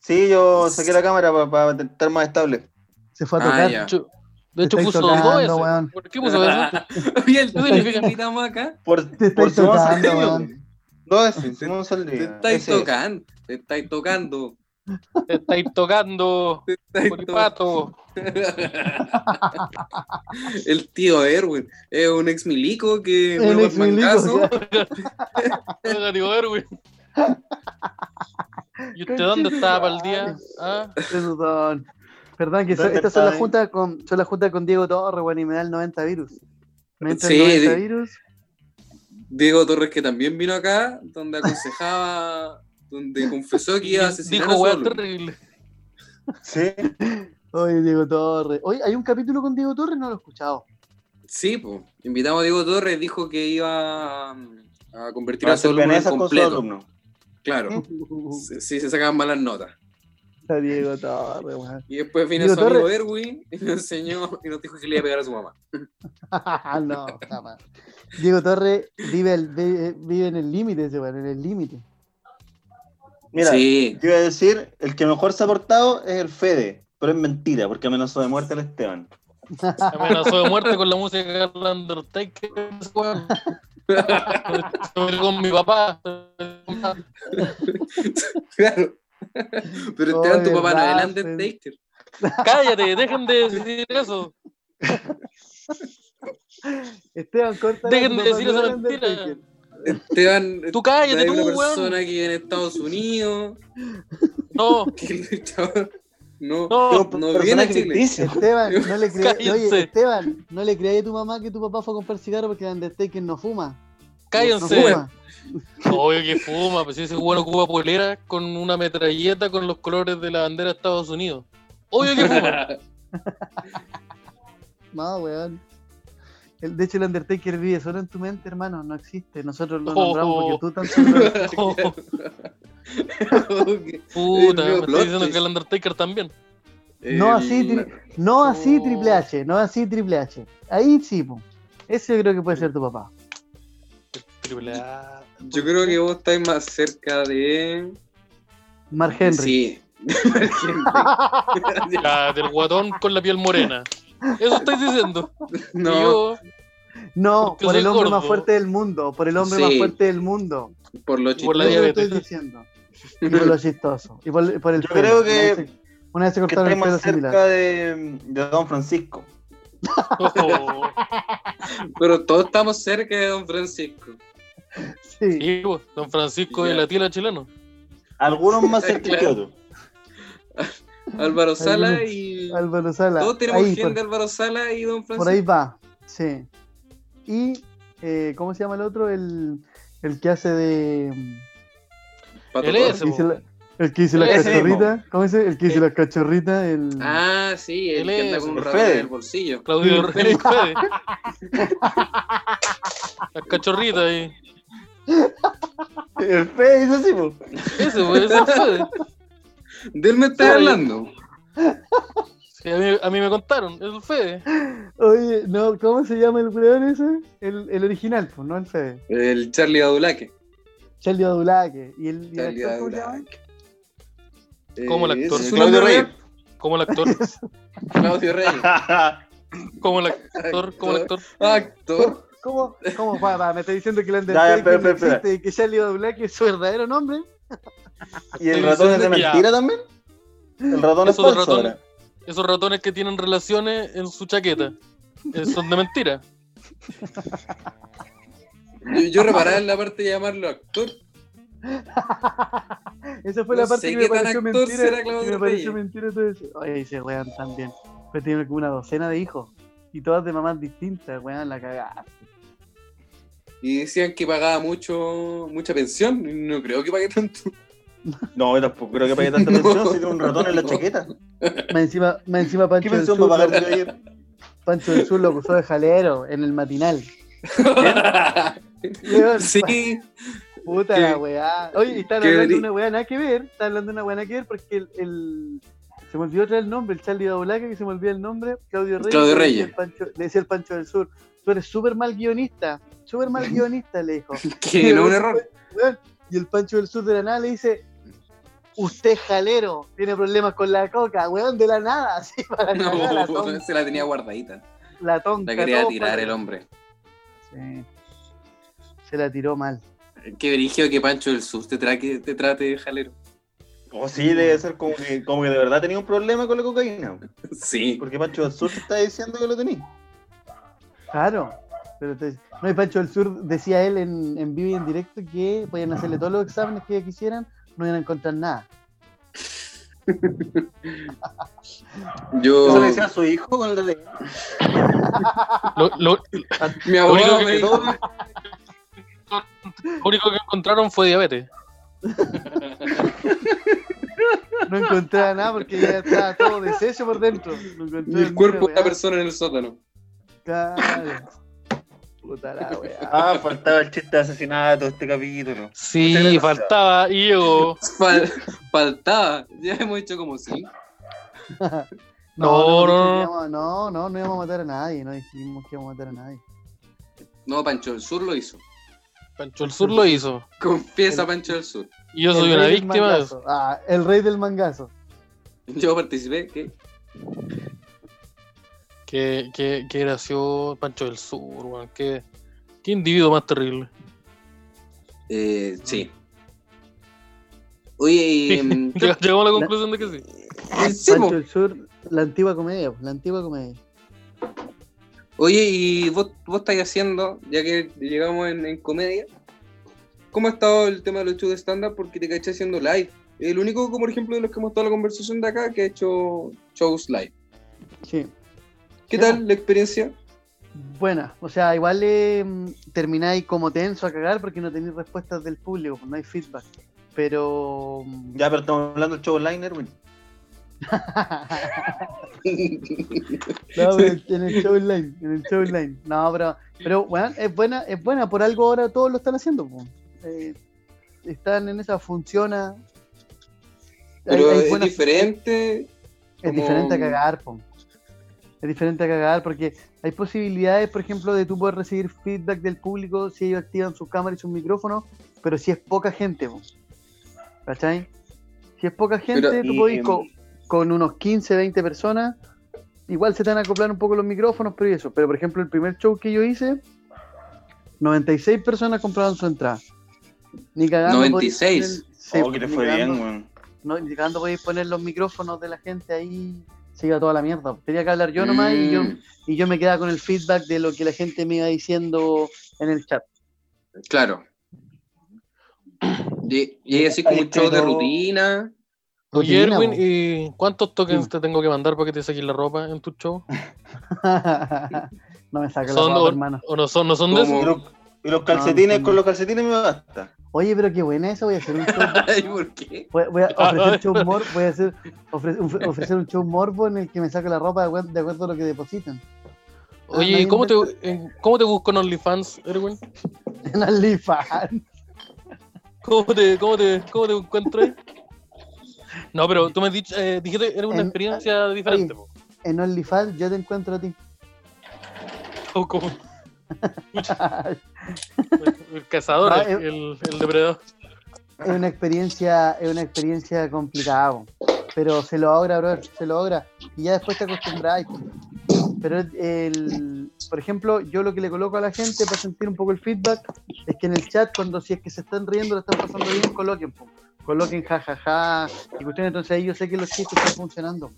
Speaker 3: Sí, yo saqué la cámara para estar más estable.
Speaker 5: Se fue a
Speaker 2: Ah,
Speaker 5: tocar.
Speaker 4: De hecho- puso dos S.
Speaker 5: weón.
Speaker 4: ¿Por qué puso eso? *laughs*
Speaker 2: Oye, el
Speaker 4: ¿Qué
Speaker 2: tío
Speaker 4: significa?
Speaker 2: que invitamos acá.
Speaker 3: Por,
Speaker 5: Te
Speaker 3: por
Speaker 5: estáis
Speaker 3: Simón
Speaker 5: tocando,
Speaker 3: Saldivia. Simón
Speaker 2: Te estáis tocando. Te estáis tocando.
Speaker 4: Te estáis tocando. Puripato.
Speaker 2: El tío Erwin es un ex milico que
Speaker 5: El *laughs*
Speaker 2: el
Speaker 5: ex milico, ya.
Speaker 4: Digo, Erwin. ¿Y usted dónde estaba para el día? ¿Ah?
Speaker 5: Perdón, que
Speaker 3: ¿Dónde
Speaker 5: estas son las
Speaker 3: está,
Speaker 5: juntas con, son las juntas con Diego Torres, weón, y me da el 90 virus. Me entra
Speaker 2: Sí,
Speaker 5: el 90
Speaker 2: sí.
Speaker 5: virus.
Speaker 2: Diego Torres que también vino acá, donde aconsejaba, donde confesó que iba a asesinar
Speaker 4: Dijo
Speaker 2: a su
Speaker 4: terrible.
Speaker 3: Sí.
Speaker 5: Oye, Diego Torres. Oye, ¿hay un capítulo con Diego Torres? No lo he escuchado.
Speaker 2: Sí, pues. Invitamos a Diego Torres, dijo que iba a convertir
Speaker 3: Para
Speaker 2: a su alumno en
Speaker 3: con
Speaker 2: completo.
Speaker 3: alumno.
Speaker 2: Claro, sí, *laughs* sí, se sacaban malas notas.
Speaker 5: A Diego Torres, weón.
Speaker 2: Y después vino
Speaker 5: Diego
Speaker 2: su amigo
Speaker 5: Torres.
Speaker 2: Erwin y nos enseñó y nos dijo que le iba a pegar a su mamá. *laughs*
Speaker 5: no, jamás. Diego Torres vive, el- vive, vive en el límite, ese weón, en el límite.
Speaker 3: Mira,
Speaker 2: sí,
Speaker 3: te iba a decir, el que mejor se ha portado es el Fede, pero es mentira, porque amenazó de muerte al Esteban.
Speaker 4: Amenazó de muerte con la música de Undertaker. con mi papá.
Speaker 2: claro. Pero Esteban, tu papá no es. Undertaker.
Speaker 4: Cállate, dejen de decir eso.
Speaker 5: Esteban, corta.
Speaker 4: Dejen de decir esa mentira.
Speaker 2: Esteban
Speaker 4: Tú cállate,
Speaker 2: es
Speaker 4: tú,
Speaker 2: una
Speaker 4: weón.
Speaker 2: persona que vive en Estados Unidos,
Speaker 4: No, *laughs*
Speaker 2: que el luchador no,
Speaker 4: no.
Speaker 2: no viene a Chile.
Speaker 5: Esteban, *laughs* no le creas.
Speaker 4: Cállense.
Speaker 5: Oye, Esteban, no le creas a tu mamá que tu papá fue a comprar cigarro porque Undertaker no fuma. No
Speaker 4: Cállense.
Speaker 5: fuma. *laughs*
Speaker 4: Obvio que fuma, pues si ese weón ocupa polera con una metralleta con los colores de la bandera de Estados Unidos. Obvio que fuma.
Speaker 5: No, weón. El, de hecho, el Undertaker vive solo en tu mente, hermano. No existe. Nosotros lo
Speaker 4: Oh.
Speaker 5: nombramos porque tú tanto. *laughs*
Speaker 4: Oh, *laughs* puta, me
Speaker 2: plot
Speaker 4: diciendo que el Undertaker también.
Speaker 5: No así, tri- no así
Speaker 4: Oh.
Speaker 5: Triple H, no así Triple H. Ahí sí, po. Ese yo creo que puede ser tu papá.
Speaker 4: Triple A.
Speaker 2: Yo creo que vos estáis más cerca de.
Speaker 5: Mark Henry.
Speaker 2: Sí. *laughs*
Speaker 4: La del guatón con la piel morena. Eso estáis diciendo. *laughs*
Speaker 2: No,
Speaker 4: yo,
Speaker 5: No, por el hombre más fuerte del mundo. Por el hombre
Speaker 2: Sí.
Speaker 5: más fuerte del mundo.
Speaker 2: por lo
Speaker 4: por la
Speaker 5: Eso
Speaker 2: chistoso.
Speaker 5: estoy diciendo. Y por lo chistoso. Y por, por el
Speaker 3: Yo
Speaker 5: pelo.
Speaker 3: creo
Speaker 5: Una
Speaker 3: que-
Speaker 5: vez se- Una vez se cortaron el pelo similar.
Speaker 3: cerca de, de Don Francisco.
Speaker 4: oh, *laughs*
Speaker 2: Pero todos estamos cerca de Don Francisco.
Speaker 5: Sí.
Speaker 4: sí, pues, Don Francisco de la tila chileno.
Speaker 3: Algunos más cerca que *laughs* otros.
Speaker 2: Álvaro Sala y.
Speaker 5: Álvaro Sala.
Speaker 2: Todos tenemos
Speaker 5: Ahí,
Speaker 2: gen
Speaker 5: por,
Speaker 2: de Álvaro Sala y Don Francisco.
Speaker 5: por ahí va. Sí. Y, eh, ¿cómo se llama el otro? El, el que hace de.
Speaker 2: Pato
Speaker 4: es,
Speaker 5: El que hizo la, el la cachorrita. ¿Cómo dice? El que hizo
Speaker 2: Eh.
Speaker 5: la cachorrita. El...
Speaker 2: Ah, sí, el
Speaker 4: Él
Speaker 2: que anda con un
Speaker 3: el Fede.
Speaker 2: en el bolsillo.
Speaker 4: Claudio
Speaker 5: Sí.
Speaker 4: el Fede. *laughs* La cachorrita ahí.
Speaker 3: El Fede es así, po.
Speaker 4: Ese, pues, es el Fede.
Speaker 2: De él me estás
Speaker 4: Sí.
Speaker 2: hablando. *laughs*
Speaker 4: Sí, a, mí, a mí me contaron, es el Fede.
Speaker 5: Oye, no, ¿cómo se llama el weón ese? El, el original, pues, no el Fede.
Speaker 2: El Charlie Badulaque.
Speaker 5: Charlie Badulaque. ¿Y el, y el
Speaker 2: Charlie
Speaker 5: actor, cómo se llama?
Speaker 2: Badulaque.
Speaker 4: ¿Cómo el
Speaker 2: Eh,
Speaker 4: actor? ¿Su
Speaker 2: Claudio Reyes.
Speaker 4: Como el actor, *laughs*
Speaker 2: Claudio Reyes. *laughs*
Speaker 4: como el actor, como el actor.
Speaker 2: Actor.
Speaker 5: ¿Cómo? ¿Cómo? Pa, me está diciendo que
Speaker 3: ya,
Speaker 5: Undertaker no existe y que Charlie Badulaque es su verdadero nombre. *laughs*
Speaker 3: ¿Y el ratón es de mentira también? El ratón es
Speaker 4: Esos
Speaker 3: falso
Speaker 4: ratones,
Speaker 3: ahora.
Speaker 4: esos ratones que tienen relaciones en su chaqueta eh, son de mentira.
Speaker 2: Yo, yo reparaba en la parte de llamarlo actor. *laughs*
Speaker 5: Esa fue
Speaker 2: No
Speaker 5: la parte que me pareció mentira. que me pareció mentira todo eso. Oye, ese weón también. Pues tiene como una docena de hijos. Y todas de mamás distintas, weón, la cagada.
Speaker 2: Y decían que pagaba mucho, mucha pensión. No creo que pague tanto. *laughs*
Speaker 3: No, yo tampoco creo que pague tanta
Speaker 2: No.
Speaker 3: pensión *laughs* si tiene un ratón en la chaqueta.
Speaker 5: Más encima, más encima Pancho
Speaker 3: ¿Qué
Speaker 5: del
Speaker 3: pensión
Speaker 5: Sur.
Speaker 3: va a pagar de ayer?
Speaker 5: Pancho del Sur lo acusó de jalero en el matinal. *laughs*
Speaker 2: Sí,
Speaker 5: Puta la weá. Oye, y están
Speaker 2: ¿Qué
Speaker 5: hablando de una weá nada que ver. Están hablando de una weá nada que ver porque el, el- se me olvidó traer el nombre, el Charlie Dabolaca, que se me olvidó el nombre, Claudio Reyes.
Speaker 2: Claudio
Speaker 5: le decía
Speaker 2: Reyes.
Speaker 5: el Pancho- le decía el Pancho del Sur, tú eres súper mal guionista, súper mal guionista, le dijo.
Speaker 2: que no es un error.
Speaker 5: Y el Pancho del Sur de la nada le dice, usted es jalero, tiene problemas con la coca, weón, de la nada, *laughs* así para la, *laughs*
Speaker 2: No,
Speaker 5: ton-
Speaker 2: se la tenía guardadita.
Speaker 5: la tonca.
Speaker 2: La quería tirar
Speaker 5: para-
Speaker 2: el hombre.
Speaker 5: Sí. Se la tiró mal.
Speaker 2: Qué brillo que Pancho del Sur te, traque, te trate de jalero.
Speaker 3: O sí, debe ser como que, como que de verdad tenía un problema con la cocaína. *laughs*
Speaker 2: Sí.
Speaker 3: Porque Pancho del Sur te está diciendo que lo tenía.
Speaker 5: Claro. Pero te- no, y Pancho del Sur decía él en, en vivo y en directo que podían hacerle todos los exámenes que quisieran, no iban a encontrar nada.
Speaker 2: Yo.
Speaker 3: Eso le decía a su hijo con el de
Speaker 4: Lo, lo- *laughs*
Speaker 2: Mi
Speaker 4: Lo que
Speaker 2: me dijo.
Speaker 4: lo único que encontraron fue diabetes.
Speaker 5: No encontraba nada porque ya estaba todo deshecho por dentro. No
Speaker 2: Y el cuerpo de
Speaker 5: una
Speaker 2: persona en el sótano.
Speaker 5: Claro. Puta la *laughs* weá.
Speaker 3: Ah, faltaba el chiste de asesinato de este capítulo.
Speaker 4: Sí, faltaba y llegó. *laughs*
Speaker 2: Fal- faltaba. Ya hemos hecho como cinco. *laughs*
Speaker 4: No, no,
Speaker 5: no,
Speaker 4: no.
Speaker 5: no, no, no íbamos a matar a nadie, no dijimos que íbamos a matar a nadie.
Speaker 2: No, Pancho del Sur lo hizo.
Speaker 4: Pancho el Sur lo hizo.
Speaker 2: Confiesa Pancho del Sur.
Speaker 4: Y yo soy una
Speaker 5: del
Speaker 4: víctima.
Speaker 5: Ah, el rey del mangazo.
Speaker 2: Yo participé. ¿qué?
Speaker 4: Qué, qué, qué gracioso Pancho del Sur, weón. Qué, qué individuo más terrible.
Speaker 2: Eh, sí. Oye, y. mm, ¿qué-
Speaker 4: Lleg- Llegamos a la conclusión de que sí.
Speaker 2: sí, po.
Speaker 5: Pancho del Sur, la antigua comedia, la antigua comedia.
Speaker 2: Oye, y vos, vos estáis haciendo, ya que llegamos en, en comedia, ¿cómo ha estado el tema de los shows de stand-up? Porque te caché haciendo live. El único, como por ejemplo, de los que hemos estado en la conversación de acá, que ha hecho shows live.
Speaker 5: Sí.
Speaker 2: ¿Qué
Speaker 5: Sí,
Speaker 2: tal la experiencia?
Speaker 5: Buena, o sea, igual eh, termináis como tenso a cagar porque no tenéis respuestas del público, no hay feedback. Pero. mm,
Speaker 3: Ya, pero estamos hablando del show online, Erwin. *laughs*
Speaker 5: No, pero en el show online, en el show online. No, pero, pero bueno, es buena, es buena, por algo ahora todos lo están haciendo. Eh, están en esa, funciona. Hay-
Speaker 2: Pero
Speaker 5: hay
Speaker 2: es
Speaker 5: buenas-
Speaker 2: diferente.
Speaker 5: Es
Speaker 2: como-
Speaker 5: diferente a cagar, po. Es diferente a cagar porque hay posibilidades, por ejemplo, de tú poder recibir feedback del público si ellos activan sus cámaras y sus micrófonos, pero si es poca gente. ¿cachai? Si es poca gente,
Speaker 2: Pero-
Speaker 5: tú
Speaker 3: y-
Speaker 5: podés con, con unos 15, 20 personas, igual se te van a acoplar un poco los micrófonos, pero y eso. Pero, por ejemplo, el primer show que yo hice, 96 personas compraron su entrada. Ni cagando. podéis
Speaker 2: 96.
Speaker 5: poner- sí,
Speaker 3: oh, que te fue bien, weón.
Speaker 5: no, ni cagando podéis poner los micrófonos de la gente ahí, se iba toda la mierda. Tenía que hablar yo nomás y, yo,
Speaker 2: Mm,
Speaker 5: y yo me quedaba con el feedback de lo que la gente me iba diciendo en el chat.
Speaker 2: Claro. Y, y hay así como un show de rutina.
Speaker 4: Oye, Erwin. ¿y cuántos tokens
Speaker 5: Sí.
Speaker 4: te tengo que mandar para que te saques la ropa en tu show? *laughs*
Speaker 5: no me saca la
Speaker 4: ¿Son
Speaker 5: ropa,
Speaker 4: o,
Speaker 5: hermano.
Speaker 4: o no son, no son de.
Speaker 3: Y los, calcetines,
Speaker 5: no.
Speaker 3: con los calcetines me basta.
Speaker 5: Oye, pero qué buena eso, voy a hacer un show. *laughs*
Speaker 2: Ay, ¿por qué?
Speaker 5: Voy, voy a
Speaker 4: Ah,
Speaker 5: ofrecer
Speaker 4: ah.
Speaker 5: show mor, voy a hacer, ofre- ofre- ofrecer un show morbo en el que me saque la ropa de acuerdo, a lo que depositan.
Speaker 4: Oye, ¿y ¿cómo te, en- ¿cómo te busco en OnlyFans, Erwin?
Speaker 5: En OnlyFans.
Speaker 4: ¿Cómo te, cómo te, cómo te encuentro ahí? No, pero tú me has dicho, eh, dijiste era una
Speaker 5: En-
Speaker 4: experiencia diferente.
Speaker 5: En OnlyFans yo te encuentro a ti.
Speaker 4: O el cazador,
Speaker 5: No,
Speaker 4: el,
Speaker 5: eh.
Speaker 4: el- el depredador.
Speaker 5: es una experiencia, es una experiencia complicada, pero se logra, bro, se logra. Y ya después te acostumbras. Pero el, por ejemplo, yo lo que le coloco a la gente para sentir un poco el feedback es que en el chat, cuando si es que se están riendo, lo están pasando bien, coloquen. po. coloquen jajaja y cuestiones, entonces ahí yo sé que los chistes están funcionando.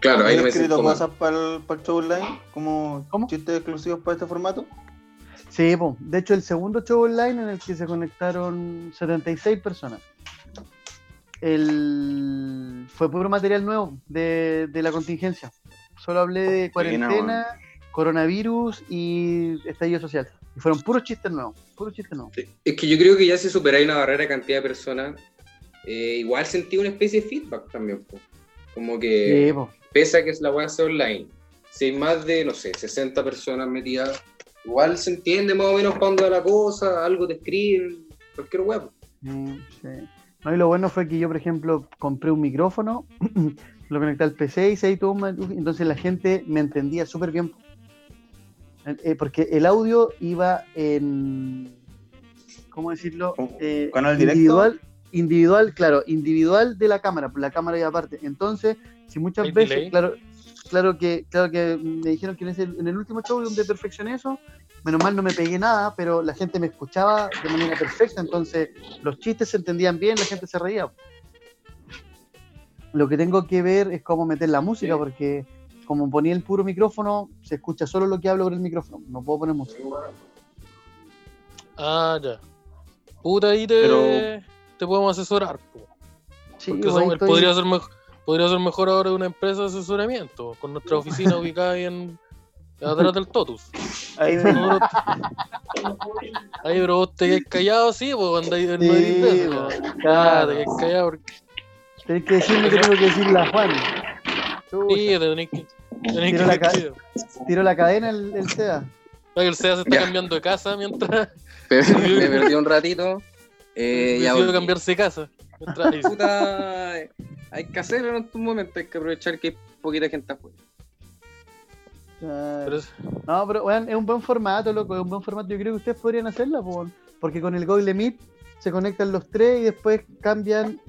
Speaker 2: Claro, ahí no
Speaker 3: ¿Has
Speaker 2: me
Speaker 3: escrito cosas para el, para el show online? ¿Como
Speaker 5: ¿Cómo?
Speaker 3: chistes exclusivos para este formato?
Speaker 5: Sí, po. de hecho el segundo show online en el que se conectaron 76 personas. El... Fue puro material nuevo de, de la contingencia. Solo hablé de cuarentena, coronavirus y estallido social. Y fueron puros chistes nuevos, puros chistes nuevos.
Speaker 2: Es que yo creo que ya si superáis una barrera de cantidad de personas, eh, igual sentí una especie de feedback también. po. Como que,
Speaker 5: Sí, po.
Speaker 2: pese a que la voy a hacer online, si hay más de, no sé, 60 personas metidas, igual se entiende más o menos va la cosa, algo te escriben, cualquier web.
Speaker 5: Mm, sí. No, y lo bueno fue que yo, por ejemplo, compré un micrófono, *clears throat* lo conecté al PC y se todo un- entonces la gente me entendía súper bien. Eh, porque el audio iba en, ¿cómo decirlo? Eh,
Speaker 3: ¿Canal directo?
Speaker 5: individual, individual, claro, individual de la cámara, pues la cámara iba aparte. Entonces, si muchas
Speaker 4: ¿Hay
Speaker 5: veces,
Speaker 4: delay?
Speaker 5: claro, claro que, claro que me dijeron que en, ese- en el último show donde perfeccioné eso, menos mal no me pegué nada, pero la gente me escuchaba de manera perfecta, entonces los chistes se entendían bien, la gente se reía. Lo que tengo que ver es cómo meter la música,
Speaker 2: Sí.
Speaker 5: porque como ponía el puro micrófono, se escucha solo lo que hablo por el micrófono, no puedo poner música.
Speaker 4: Ah, ya. Puta, ahí te,
Speaker 3: Pero-
Speaker 4: te podemos asesorar. po.
Speaker 5: Sí,
Speaker 4: Porque
Speaker 5: pues, estoy-
Speaker 4: podría, ser mejor, podría ser mejor ahora una empresa de asesoramiento, con nuestra oficina ubicada ahí en atrás del Totus.
Speaker 3: Ahí me...
Speaker 4: Ahí, pero vos te quedas callado, sí, pues andáis no
Speaker 5: Sí,
Speaker 4: de eso,
Speaker 5: pues, claro.
Speaker 4: Te quedas callado porque
Speaker 5: Tenés que decirme que tengo que decirle a Juan. Chucha,
Speaker 4: sí, te tenés que. Tenés
Speaker 5: Tiro la ca-
Speaker 4: que
Speaker 5: Tiro la cadena el, el SEA.
Speaker 4: Que el SEA se está
Speaker 2: Ya.
Speaker 4: cambiando de casa mientras *laughs*
Speaker 2: me perdí un ratito. Eh, ya
Speaker 4: decidió
Speaker 2: volví.
Speaker 4: cambiarse de casa.
Speaker 2: Puta, hay que hacerlo en estos momentos, hay que aprovechar que hay poquita gente afuera.
Speaker 4: Pero es-
Speaker 5: No, pero weón, es un buen formato, loco, es un buen formato. Yo creo que ustedes podrían hacerla, porque con el Google Meet se conectan los tres y después cambian,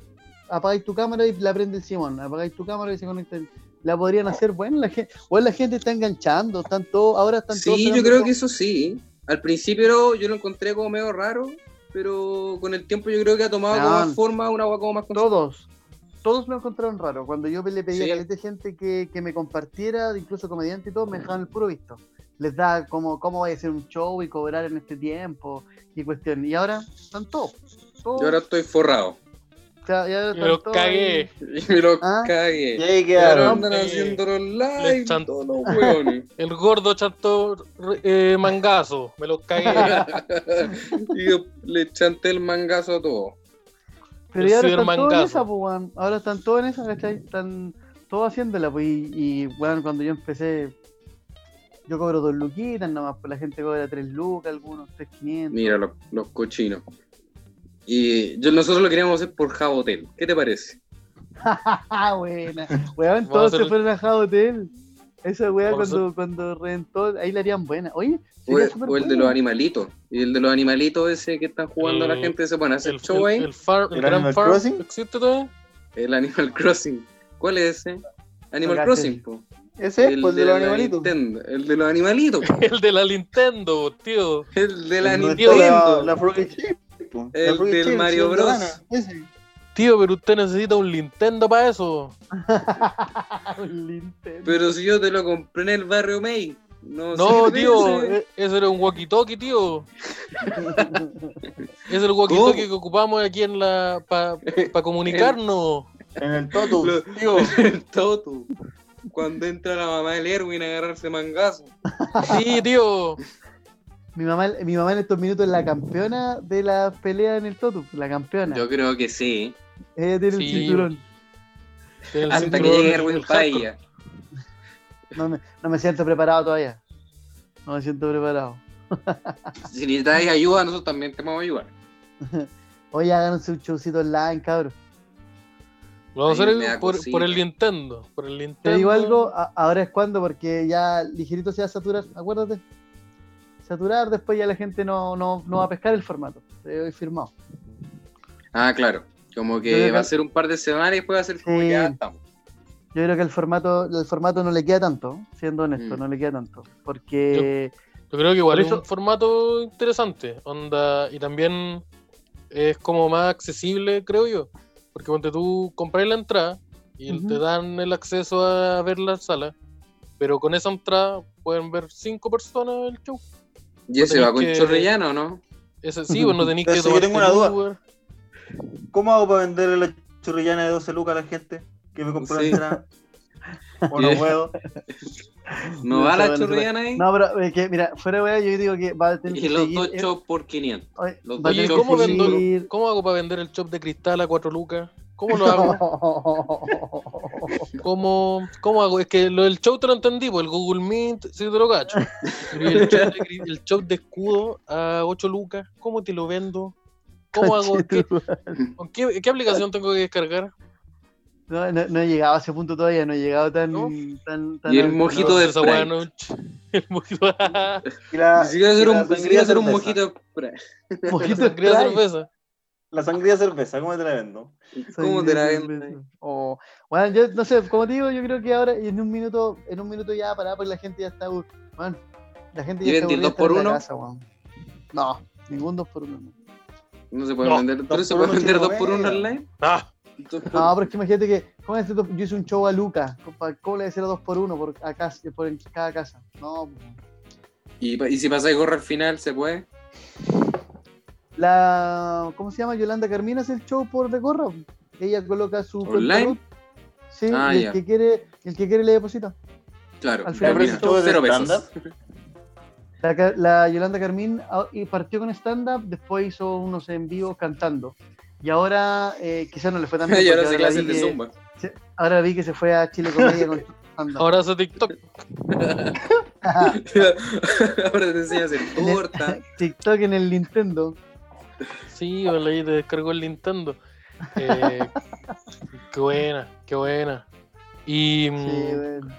Speaker 5: apagáis tu cámara y la prende el Simón, apagáis tu cámara y se conectan. La podrían hacer, bueno, la gente, bueno, la gente está enganchando, están todos, ahora están todos.
Speaker 2: Sí, yo creo que eso sí. Al principio yo lo encontré como medio raro, pero con el tiempo yo creo que ha tomado como más forma, una agua como más.
Speaker 5: Todos, todos lo encontraron raro. Cuando yo le pedí
Speaker 2: Sí.
Speaker 5: a de gente que, que me compartiera, incluso comediante y todo, me dejaban el puro visto. Les da como cómo vaya a hacer un show y cobrar en este tiempo y cuestión. Y ahora están todos. todos
Speaker 2: Yo ahora estoy forrado.
Speaker 5: Ya
Speaker 4: Me
Speaker 5: todos
Speaker 4: cagué. *laughs*
Speaker 2: Y me lo
Speaker 5: Ah.
Speaker 3: Y
Speaker 2: cagué.
Speaker 3: quedaron.
Speaker 2: andan
Speaker 4: Eh,
Speaker 2: haciendo los live,
Speaker 4: chan-
Speaker 2: todos los hueones. *laughs*
Speaker 4: El gordo chantó eh, mangazo. Me los cagué. *laughs*
Speaker 2: y yo le chanté el mangazo a todo.
Speaker 5: Pero ya ahora están todos en esa, pues, weón. Ahora están todos en esa, ¿cachai? Están todos haciéndola, pues. Y, y, weón, cuando yo empecé, yo cobro dos luquitas nomás, pues la gente cobra tres lucas, algunos tres quinientos.
Speaker 2: Mira los, los cochinos. Y yo, nosotros lo queríamos hacer por Jabotel. ¿Qué te parece? *laughs*
Speaker 5: Buena. Weón, todos se
Speaker 4: el-
Speaker 5: fueron a Jao Hotel. Esa weá cuando, cuando reventó, ahí la harían buena. Oye,
Speaker 2: O el, o el de los animalitos. Y el de los animalitos ese que están jugando la
Speaker 4: El-
Speaker 2: gente se pone a hacer
Speaker 4: El,
Speaker 2: show ahí.
Speaker 4: el,
Speaker 2: El,
Speaker 4: el, far, el
Speaker 3: ¿El
Speaker 4: Grand
Speaker 3: Animal
Speaker 4: Farm
Speaker 3: Crossing?
Speaker 4: existe todavía.
Speaker 2: Animal Crossing. ¿Cuál es ese? Animal Crossing,
Speaker 5: caché.
Speaker 2: po.
Speaker 3: Ese, pues de los
Speaker 2: la
Speaker 3: animalitos.
Speaker 2: Nintendo, El de los animalitos. po. *laughs*
Speaker 4: El de la Nintendo, tío.
Speaker 2: El de la
Speaker 3: El
Speaker 2: Nintendo.
Speaker 3: La, la Froggy Chip, po.
Speaker 2: El del Mario Bros.
Speaker 4: Tío, pero usted necesita un Nintendo para eso. *laughs*
Speaker 5: Un Nintendo.
Speaker 2: Pero si yo te lo compré en el barrio May. No,
Speaker 4: No, tío,
Speaker 2: ese. *laughs*
Speaker 4: e- ese era un walkie-talkie, tío. *laughs* Es el walkie-talkie que ocupamos aquí en la. para comunicarnos.
Speaker 3: En el Totus,
Speaker 2: Lo-
Speaker 3: tío.
Speaker 2: El Totu. Cuando entra la mamá del Erwin a agarrarse mangazo.
Speaker 4: Sí, tío.
Speaker 5: Mi mamá, mi mamá en estos minutos es la campeona de la pelea en el Totu, la campeona.
Speaker 2: Yo creo que sí.
Speaker 5: Ella tiene
Speaker 4: Sí.
Speaker 5: el cinturón.
Speaker 4: El
Speaker 2: Hasta que llegue
Speaker 4: el
Speaker 2: Erwin. Paella.
Speaker 5: No me, no me siento preparado todavía. No me siento preparado. *laughs*
Speaker 2: Si necesitáis ayuda, nosotros también te vamos a ayudar. *laughs*
Speaker 5: Oye, háganse un showcito online, cabrón.
Speaker 4: Lo vamos a hacer por, el Nintendo. Por el Nintendo.
Speaker 5: Te digo algo, a- ahora es cuando, porque ya ligerito se va a saturar, acuérdate. Saturar, después ya la gente no, no, no va a pescar el formato. Te doy firmado.
Speaker 2: Ah, claro. Como que va a ser un par de semanas y después va a ser como
Speaker 5: Sí.
Speaker 2: que ya estamos.
Speaker 5: Yo creo que el formato, el formato no le queda tanto, siendo honesto,
Speaker 2: Mm.
Speaker 5: no le queda tanto. Porque
Speaker 4: Yo creo que igual es un formato interesante. Onda, y también es como más accesible, creo yo. Porque ponte tú compras la entrada y te dan el acceso a ver la sala, pero con esa entrada pueden ver cinco personas el show.
Speaker 2: ¿Y ese va con
Speaker 4: que-
Speaker 2: chorrellano, no?
Speaker 4: Ese sí, pues no *laughs* tenéis que
Speaker 3: yo tengo una duda.
Speaker 4: Uber.
Speaker 3: ¿Cómo hago para venderle la churrillana de 12 lucas a la gente que me compró
Speaker 2: Sí.
Speaker 3: la entrada? ¿O no puedo?
Speaker 2: ¿No
Speaker 5: No,
Speaker 2: va la chorrellana ahí?
Speaker 5: No, pero es que, mira, fuera de weá, yo digo que va a tener
Speaker 2: Y
Speaker 5: que
Speaker 2: los
Speaker 5: seguir.
Speaker 2: dos shows por 500.
Speaker 5: oye,
Speaker 2: los dos
Speaker 4: ¿cómo,
Speaker 2: por
Speaker 4: vendo, ¿cómo hago para vender el shop de cristal a 4 lucas? ¿Cómo lo hago? *laughs* ¿Cómo, ¿Cómo hago? Es que lo del show te lo entendí, pues el Google Meet, sí te lo cacho. Pero ¿y el show de, cri- el show de escudo a 8 lucas, ¿cómo te lo vendo? ¿Cómo hago? ¿Qué, con qué, qué aplicación tengo que descargar?
Speaker 5: No, no, no he llegado a ese punto todavía, no he llegado tan.
Speaker 4: ¿No?
Speaker 5: tan, tan
Speaker 2: Y el mojito de
Speaker 4: esa
Speaker 2: Sprite. *laughs*
Speaker 4: El mojito
Speaker 3: Y la, y
Speaker 2: hacer un, un
Speaker 3: cerveza.
Speaker 2: mojito.
Speaker 5: Mojito
Speaker 4: de cerveza.
Speaker 3: La sangría cerveza, ¿cómo te la vendo?
Speaker 2: ¿Cómo te la
Speaker 5: Soy
Speaker 2: venden?
Speaker 5: cerveza. O- bueno, yo no sé, como te digo, yo creo que ahora en un minuto, en un minuto ya para porque la gente ya está. bueno, la gente
Speaker 2: ¿Y
Speaker 5: ya está
Speaker 2: dos por uno?
Speaker 5: casa, weón. No, ningún 2 por 1 no.
Speaker 2: No se puede
Speaker 4: No,
Speaker 2: vender.
Speaker 3: dos
Speaker 2: ¿Pero se
Speaker 3: por
Speaker 2: puede
Speaker 3: uno
Speaker 2: vender dos por uno online?
Speaker 4: Ah,
Speaker 2: Dos por-
Speaker 5: No, pero es que imagínate que, ¿cómo, es esto? yo hice un show a Lucas, ¿cómo le decía 2 por 1 por, acá, por en cada casa? No, pues,
Speaker 2: ¿Y, pa- y si pasáis gorra al final, ¿se puede?
Speaker 5: La, ¿cómo se llama? Yolanda Carmina hace el show por de gorra. Ella coloca su
Speaker 2: ¿Online?
Speaker 5: Sí,
Speaker 2: Ah,
Speaker 5: y el que quiere, el que quiere le deposita.
Speaker 2: Claro.
Speaker 5: Al final
Speaker 2: ya,
Speaker 3: ¿Pero
Speaker 2: mira,
Speaker 3: ese show es de
Speaker 2: cero pesos.
Speaker 5: La, la Yolanda Carmín ah, y partió con stand-up, después hizo unos en vivo cantando. Y ahora eh, quizás no le fue tan *laughs* bien.
Speaker 2: Y ahora clases
Speaker 5: vi
Speaker 2: de
Speaker 5: que-
Speaker 2: zumba.
Speaker 5: ahora vi que se fue a Chile Comedia con *laughs* stand-up.
Speaker 4: ahora hace TikTok. *laughs*
Speaker 2: ahora te enseña a hacer torta.
Speaker 5: TikTok en el Nintendo.
Speaker 4: Sí, hola, ahí te descargó el Nintendo. Eh, qué buena, qué buena. Y
Speaker 5: Sí,
Speaker 4: mm,
Speaker 5: bueno.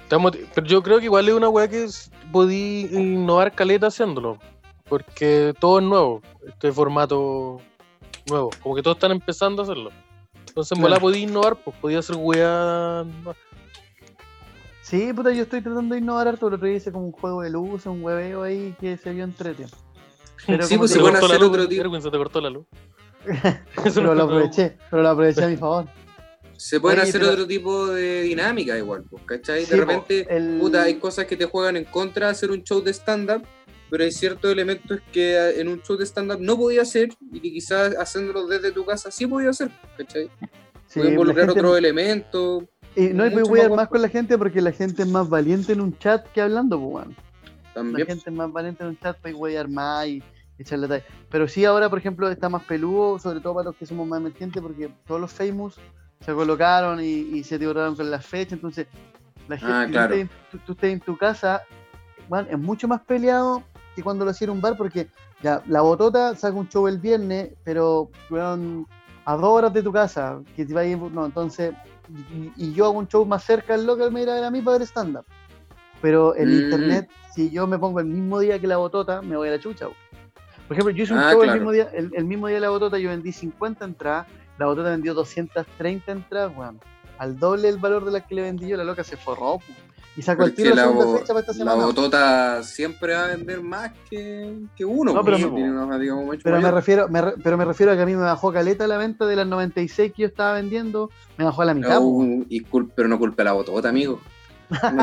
Speaker 4: estamos- pero yo creo que igual es una weá que podí innovar caleta haciéndolo. Porque todo es nuevo, este formato nuevo. Como que todos están empezando a hacerlo. Entonces en
Speaker 5: Claro.
Speaker 4: podía innovar, pues podía hacer weá.
Speaker 5: Sí, puta, yo estoy tratando de innovar harto. El otro día hice como un juego de luz, un hueveo ahí que se vio entretenido. Pero
Speaker 2: Sí, pues se hacer otro tipo.
Speaker 4: Erwin, se te cortó la luz. *laughs*
Speaker 5: pero lo aproveché, pero lo aproveché a mi favor.
Speaker 2: Se pueden
Speaker 5: Oye,
Speaker 2: hacer
Speaker 5: pero-
Speaker 2: otro tipo de dinámica igual, pues, ¿cachai?
Speaker 5: Sí,
Speaker 2: de repente,
Speaker 5: el-
Speaker 2: puta, hay cosas que te juegan en contra de hacer un show de stand-up, pero hay ciertos elementos que eh, en un show de stand-up no podía hacer y que quizás haciéndolo desde tu casa sí podía hacer, ¿cachai?
Speaker 5: Sí,
Speaker 2: Puede
Speaker 5: la
Speaker 2: involucrar
Speaker 5: gente-
Speaker 2: otros elementos.
Speaker 5: Y no, y
Speaker 2: mucho
Speaker 5: voy a ir
Speaker 2: más
Speaker 5: con la gente porque la gente es más valiente en un chat que hablando, pues, La gente es más valiente en un chat para ir más y echarle talla. Pero sí, ahora, por ejemplo, está más peludo, sobre todo para los que somos más emergentes, porque todos los famous se colocaron y, y se tiraron con las fechas. Entonces, la gente,
Speaker 2: Ah, claro.
Speaker 5: tú, tú- tú estés en tu casa, es mucho más peleado que cuando lo hacía en un bar, porque ya la botota saca un show el viernes, pero a dos horas de tu casa, que te vaya, no, entonces, y, y yo hago un show más cerca del local, me irá a ver a mí para ver stand-up. Pero en
Speaker 2: Mm.
Speaker 5: internet, si yo me pongo el mismo día que la botota, me voy a la chucha. Por ejemplo, yo hice un
Speaker 2: Ah,
Speaker 5: show el, mismo día, el, el mismo día de la botota, yo vendí 50 entradas, la botota vendió 230 entradas, weón. Al doble el valor de las que le vendí yo, la loca se forró. po. Y sacó el tiro la
Speaker 2: la, bo-
Speaker 5: fecha para esta
Speaker 2: la
Speaker 5: semana.
Speaker 2: botota siempre va a vender más que, que uno.
Speaker 5: No, pero
Speaker 3: me-
Speaker 2: una
Speaker 5: Pero me refiero, me re- pero me refiero a que a mí me bajó caleta la venta de las 96 que yo estaba vendiendo, me bajó a la mitad.
Speaker 2: Uh, y cul- pero no culpe a la botota, amigo. *laughs* No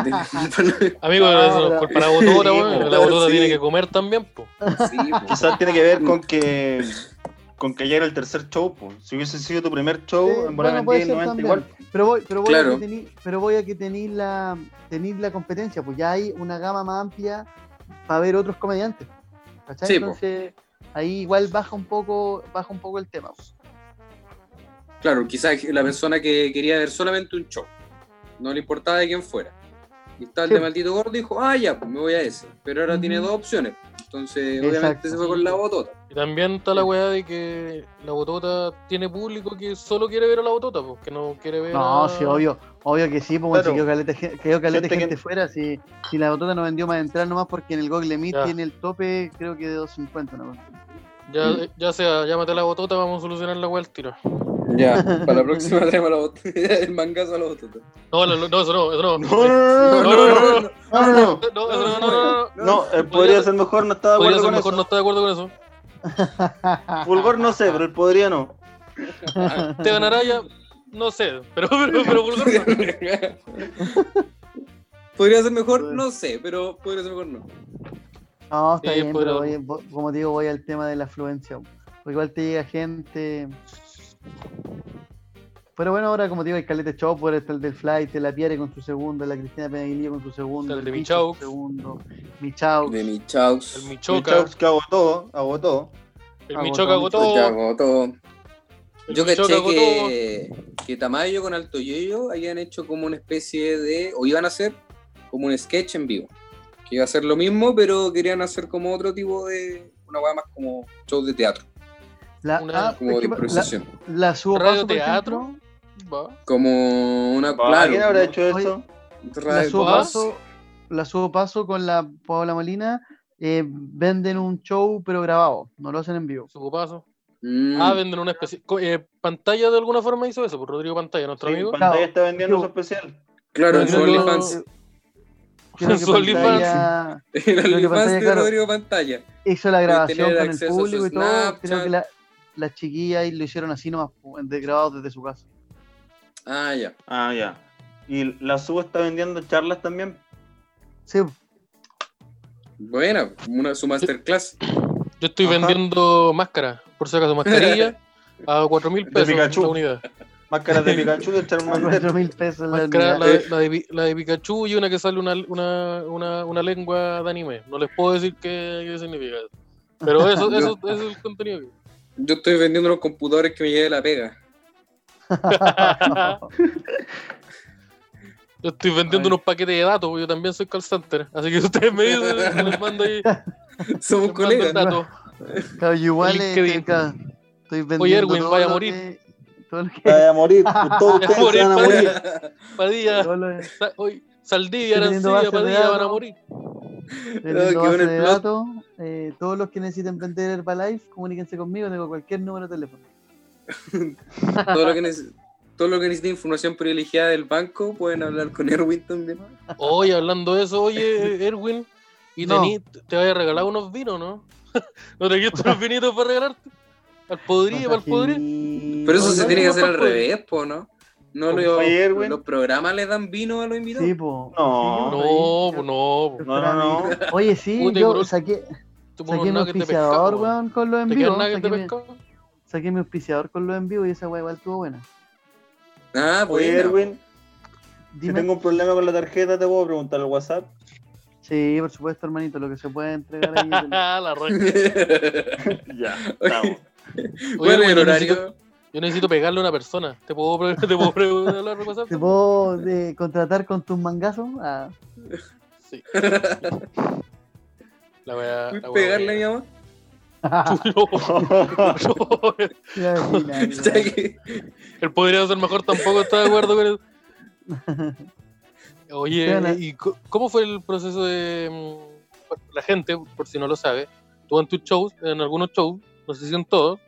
Speaker 4: Amigo, eso la botota,
Speaker 3: Sí, po,
Speaker 4: La botota
Speaker 2: sí.
Speaker 4: tiene que comer también, po.
Speaker 2: Sí, pues.
Speaker 3: Quizás tiene que ver con que con que ya era el tercer show. pues. Si hubiese sido tu primer show,
Speaker 5: Sí,
Speaker 3: en volar
Speaker 5: bueno, puede
Speaker 3: vendía
Speaker 5: ser
Speaker 3: 90
Speaker 5: también.
Speaker 3: igual.
Speaker 5: Pero voy, pero voy
Speaker 2: Claro.
Speaker 5: a que tení, pero voy a que tenéis la, tenéis la competencia, pues ya hay una gama más amplia para ver otros comediantes. ¿cachai?
Speaker 2: Sí, po.
Speaker 5: Entonces, ahí igual baja un poco, baja un poco el tema.
Speaker 2: Claro, quizás la persona que quería ver solamente un show. No le importaba de quién fuera. Y estaba el
Speaker 5: Sí.
Speaker 2: de maldito gordo dijo, ah, ya, pues me voy a ese. Pero ahora tiene dos opciones. Entonces,
Speaker 5: Exacto.
Speaker 2: obviamente se fue con la botota.
Speaker 4: Y también está la weá de que la botota tiene público que solo quiere ver a la botota, pues, que no quiere ver
Speaker 5: No,
Speaker 4: a...
Speaker 5: sí, obvio, obvio que sí, bueno,
Speaker 3: Claro.
Speaker 5: si quedó caleta, quedó caleta
Speaker 3: Gente que-
Speaker 5: fuera, si, si la botota no vendió más entradas nomás porque en el Google Meet
Speaker 4: Ya.
Speaker 5: tiene el tope, creo que de 250, ¿no?
Speaker 4: Ya,
Speaker 2: Mm.
Speaker 4: ya sea, llámate a la botota, vamos a solucionar la weá al tiro.
Speaker 2: Ya, para la próxima traemos la botota. el mangazo a la botota.
Speaker 4: No, la- no, eso no, eso no.
Speaker 3: No, no, no, no, no, no, no, no, no.
Speaker 4: No, no, no, no, no.
Speaker 3: No, él podría ser mejor, no está de
Speaker 4: Podría
Speaker 3: acuerdo
Speaker 4: ser
Speaker 3: con
Speaker 4: mejor, no
Speaker 3: eso.
Speaker 4: está de acuerdo con eso.
Speaker 3: Fulgor no sé, pero él podría no.
Speaker 4: Esteban Araya, no sé, pero, pero, pero Fulgor no.
Speaker 2: Podría ser mejor, no sé, pero podría ser mejor no.
Speaker 5: No, está
Speaker 4: Sí,
Speaker 5: bien,
Speaker 4: pero-
Speaker 5: como te digo, voy al tema de la afluencia. Igual te llega gente. Pero bueno, ahora como te digo, hay Caleta Chopper, está el del Flight, la Piare con su segundo, la Cristina Penaguilía con su segundo,
Speaker 4: El de
Speaker 5: Bicho
Speaker 4: Michaux.
Speaker 5: con su segundo, Michaux.
Speaker 2: De mi Chaux.
Speaker 4: El
Speaker 3: Mi
Speaker 4: Michoca,
Speaker 3: que agotó, agotó.
Speaker 4: el Michoca agotó.
Speaker 2: Agotó.
Speaker 4: el
Speaker 2: Yo caché que, que Tamayo con Alto Yoyo habían hecho como una especie de. o iban a hacer como un sketch en vivo. Que iba a ser lo mismo, pero querían hacer como otro tipo de. una weá más como show de teatro.
Speaker 5: La,
Speaker 4: Una-
Speaker 5: ah,
Speaker 2: Como de
Speaker 5: que la,
Speaker 2: improvisación.
Speaker 5: la subo
Speaker 4: Radio
Speaker 5: paso,
Speaker 4: teatro. Va.
Speaker 2: Como una.
Speaker 3: Ah,
Speaker 2: claro,
Speaker 3: ¿Quién habrá hecho
Speaker 5: Oye,
Speaker 3: eso?
Speaker 5: la subo paso, la subo paso con la Paola Molina, eh, venden un show pero grabado, no lo hacen en vivo.
Speaker 4: Su paso.
Speaker 2: Mm.
Speaker 4: Ah, venden una especie. eh, pantalla de alguna forma hizo eso, por Rodrigo Pantalla, nuestro
Speaker 3: Sí,
Speaker 4: amigo.
Speaker 3: pantalla
Speaker 5: Claro.
Speaker 3: está vendiendo
Speaker 5: Yo-
Speaker 3: su especial.
Speaker 2: claro, en su OnlyFans. *laughs*
Speaker 5: Creo que
Speaker 4: Su OnlyFans.
Speaker 5: pantalla *laughs*
Speaker 2: El OnlyFans de
Speaker 5: claro.
Speaker 2: Rodrigo Pantalla.
Speaker 5: hizo la grabación con el público y todo. Creo
Speaker 2: Snapchat.
Speaker 5: que la, las chiquillas lo hicieron así nomás, de grabados desde su casa.
Speaker 2: Ah, ya.
Speaker 3: Ah, ya. Y la SUB está vendiendo charlas también.
Speaker 5: Sí,
Speaker 2: Buena, una, su masterclass.
Speaker 4: Yo estoy
Speaker 3: Ajá.
Speaker 4: vendiendo máscaras, por si acaso, mascarilla *laughs* a 4 mil
Speaker 3: De
Speaker 4: pesos unidad.
Speaker 3: Máscaras de *laughs* Pikachu de.
Speaker 5: 4 mil pesos la
Speaker 4: Máscara,
Speaker 5: unidad.
Speaker 4: la, de, la, de, la de Pikachu y una que sale una, una, una, una lengua de anime. No les puedo decir qué, qué significa. Pero eso, *laughs* eso, eso es el contenido.
Speaker 2: Yo estoy vendiendo unos computadores que me lleve la pega. *laughs*
Speaker 4: Yo estoy vendiendo
Speaker 5: Ay.
Speaker 4: unos paquetes de datos, porque yo también soy call center. Así que si ustedes me dicen, *laughs* les mando ahí.
Speaker 2: Somos colegas.
Speaker 4: dato.
Speaker 5: Claro, igual
Speaker 4: LinkedIn.
Speaker 5: eh, claro, estoy vendiendo
Speaker 4: Oye, Erwin, vaya a morir.
Speaker 5: que- que-
Speaker 3: vaya a morir. *laughs* Todos ustedes se van a
Speaker 4: morir,
Speaker 3: morir.
Speaker 4: Padilla. Padilla,
Speaker 5: todo lo-
Speaker 4: Sa- hoy, Saldivia, Arancilla, Padilla van a morir.
Speaker 5: Base
Speaker 2: bueno el
Speaker 5: de datos. eh, todos los que necesiten vender Herbalife, comuníquense conmigo, tengo cualquier número de teléfono. *laughs*
Speaker 2: todo, lo que todo lo que necesite información privilegiada del banco, pueden hablar con Erwin también.
Speaker 4: Oye, hablando de eso, oye, *laughs* Erwin, y
Speaker 5: No.
Speaker 4: tení- te voy a regalar unos vinos, ¿no? *laughs* ¿No trajiste unos vinitos para regalarte? Al podrillo, para el podrillo.
Speaker 2: Pero eso se
Speaker 5: Oye,
Speaker 2: tiene que
Speaker 5: no,
Speaker 2: hacer al revés, po, ¿no? No lo-
Speaker 3: Oye, Erwin.
Speaker 2: los programas le dan vino a los invitados.
Speaker 5: Sí, po.
Speaker 3: No.
Speaker 4: No, pues no, pues.
Speaker 3: No, no, no.
Speaker 5: Oye, sí,
Speaker 4: Puta,
Speaker 5: yo
Speaker 4: bro.
Speaker 5: saqué, saqué mi auspiciador,
Speaker 4: pescado.
Speaker 5: weón, con los
Speaker 4: ¿Te
Speaker 5: envíos. Saqué, mi- saqué mi auspiciador con los envíos y esa weá igual estuvo buena.
Speaker 2: Ah,
Speaker 3: Oye,
Speaker 2: bueno.
Speaker 3: Erwin, si tengo un problema con la tarjeta, te puedo preguntar al WhatsApp.
Speaker 5: Sí, por supuesto, hermanito, lo que se puede entregar ahí. lo- *laughs*
Speaker 4: la raja. *laughs*
Speaker 3: Ya, estamos.
Speaker 4: Oye,
Speaker 2: bueno, el horario.
Speaker 4: necesito, yo necesito pegarle a una persona. ¿Te puedo, *laughs* te puedo hablar por WhatsApp?
Speaker 5: ¿Te puedo eh, contratar con tus mangazos? Ah,
Speaker 4: Sí. *laughs* La wea. la wea-
Speaker 2: Pegarle a mi mamá.
Speaker 4: No, no,
Speaker 5: a
Speaker 4: Él podría ser mejor, tampoco está de acuerdo con eso. *laughs* Oye. ¿y cómo fue el proceso de mm, la gente, por si no lo sabe, tú en tus shows, en algunos shows, no sé si en todos,